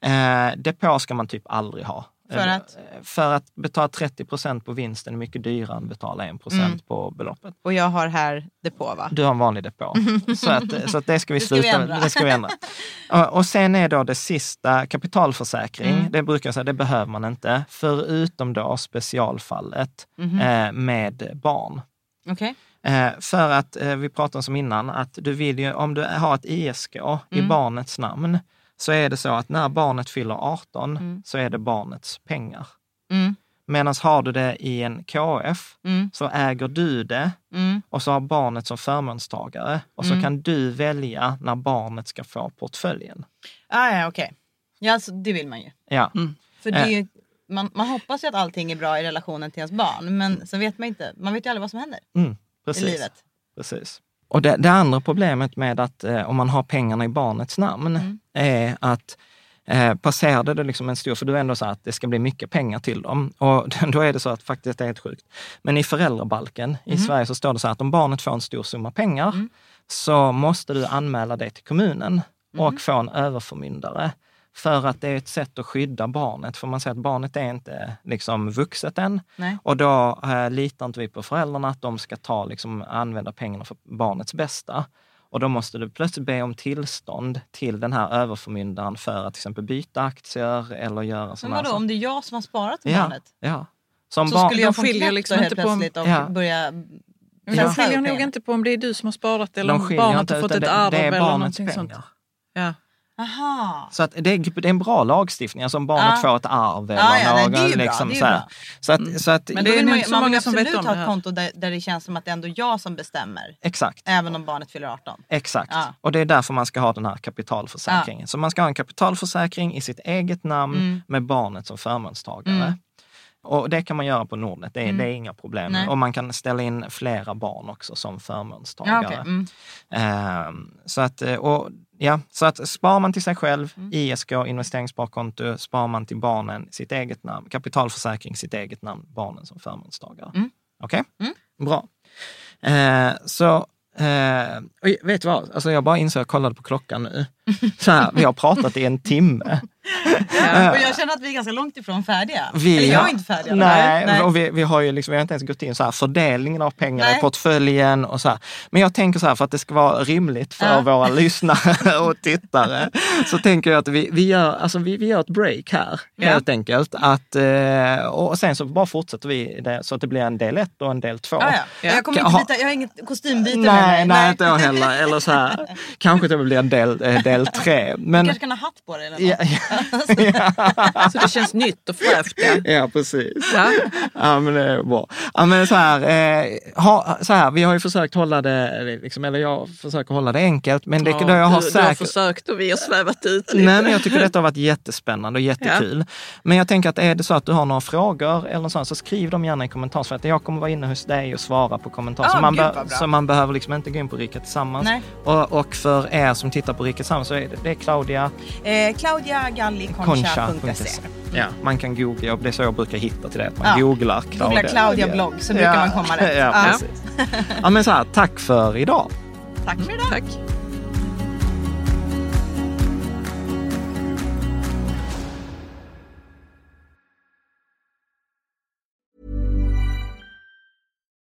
Eh, depå ska man typ aldrig ha. För Eh, att? För att betala 30 procent på vinsten är mycket dyrare än att betala 1 procent Mm. på beloppet. Och jag har här depå va? Du har en vanlig depå. (laughs) så, att, så att det ska vi Det ska vi. Det ska vi ändra. (laughs) Och, sen är då det sista kapitalförsäkring. Mm. Det brukar jag säga, det behöver man inte. Förutom då specialfallet Mhm. eh, med barn. Okej. Eh, för att, eh, vi pratade om som innan, att du vill ju, om du har ett ISK i Mm. barnets namn, så är det så att när barnet fyller 18 Mm. så är det barnets pengar. Mm. Medan har du det i en KF Mm. så äger du det Mm. och så har barnet som förmånstagare. Och så Mm. kan du välja när barnet ska få portföljen. Ah, ja, okej. Ja, alltså, det vill man ju. Ja, För det är ju, man, man hoppas ju att allting är bra i relationen till ens barn. Men så vet man inte. Man vet ju aldrig vad som händer mm, i precis. livet. precis. Och det, det andra problemet med att eh, om man har pengarna i barnets namn Mm. är att eh, passerade det liksom en stor, för du är ändå så att det ska bli mycket pengar till dem. Och (laughs) då är det så att faktiskt det är helt sjukt. Men i föräldrabalken i Mm. Sverige så står det så att om barnet får en stor summa pengar så måste du anmäla det till kommunen Mm. och få en överförmyndare. För att det är ett sätt att skydda barnet. För man säger att barnet är inte liksom vuxet än. Nej. Och då eh, litar inte vi på föräldrarna att de ska ta, liksom, använda pengarna för barnets bästa. Och då måste du plötsligt be om tillstånd till den här överförmyndaren för att till exempel byta aktier eller göra Men sådana vadå, saker. om det är jag som har sparat till Ja, barnet? ja. Som Så barn- skulle jag få knäpp liksom inte på om- plötsligt och Ja. börja Men Ja. de skiljer nog inte på om det är du som har sparat eller de om barnet inte, har fått ett det, arv det är eller barnets någonting pengar. sånt. Ja. Aha. Så att det, är, det är en bra lagstiftning, alltså om barnet Ja. får ett arv eller Ja, ja, nej, någon, bra, liksom så. Så att, så att, Men Det då är man, så man många som vet om ha det ett här. konto där, där det känns som att det är ändå jag som bestämmer. exakt. Även om barnet fyller 18. Exakt. Ja. Och det är därför man ska ha den här kapitalförsäkringen. Så man ska ha en kapitalförsäkring i sitt eget namn Mm. med barnet som förmånstagare. Mm. Och det kan man göra på Nordnet, det är, Mm. det är inga problem. Nej. Och man kan ställa in flera barn också som förmånstagare. Ja, okej. mm. Ehm, så, att, och, ja, så att sparar man till sig själv, Mm. ISK, investeringssparkonto, sparar man till barnen sitt eget namn, kapitalförsäkring sitt eget namn, barnen som förmånstagare. Mm. Okej? Mm. Bra. Eh, så Eh, vet du vad, alltså jag bara insåg, jag kollade på klockan nu. (laughs) Så här, vi har pratat i en timme. Ja. Och jag känner att vi är ganska långt ifrån färdiga. Vi Eller jag är inte färdig. Nej, Nej. och vi, vi har ju liksom, vi har inte ens gått in så här fördelningen av pengarna Nej. i portföljen och så här. Men jag tänker så här, för att det ska vara rimligt för Ja. våra (laughs) lyssnare (laughs) och tittare, så tänker jag att vi, vi, gör, alltså vi, vi gör ett break här, Ja. helt enkelt. Att, eh, och sen så bara fortsätter vi det, så att det blir en del ett och en del två. Ja, ja. Jag, kommer inte byta, jag har inget kostymbyte med Nej, mig. nej, inte jag heller. Eller så här, (laughs) kanske det blir en del, eh, del tre. Du Men, kanske kan ha hatt på dig eller något. Ja, Så det känns nytt och fräscht. Ja. ja, precis. Ja. Ja, men det är bra. Ja, men så här, eh, ha, så här, vi har ju försökt hålla det, liksom, eller jag försöker hålla det enkelt, men det, Ja, det jag har du, du har säkert... försökt och vi har svävat ut lite. Nej, men jag tycker detta har varit jättespännande och jättekul. Men jag tänker att är det så att du har några frågor eller sånt, så skriv dem gärna i kommentarsfältet. Jag kommer vara inne hos dig och svara på kommentarer. Ja, så, man gud, så man behöver liksom inte gå in på Rika Tillsammans. Nej. Och, och för er som tittar på Rika Tillsammans så är det, det är Claudia Eh, Claudia Galli Concha.se. Ja, man kan googla, det är så jag brukar hitta till det, att man Ja. googlar Claudia. Googla Claudia blogg så brukar man komma rätt. (laughs) Ja, Ja. precis. Ja, men så här, tack för idag. Tack för idag. Tack.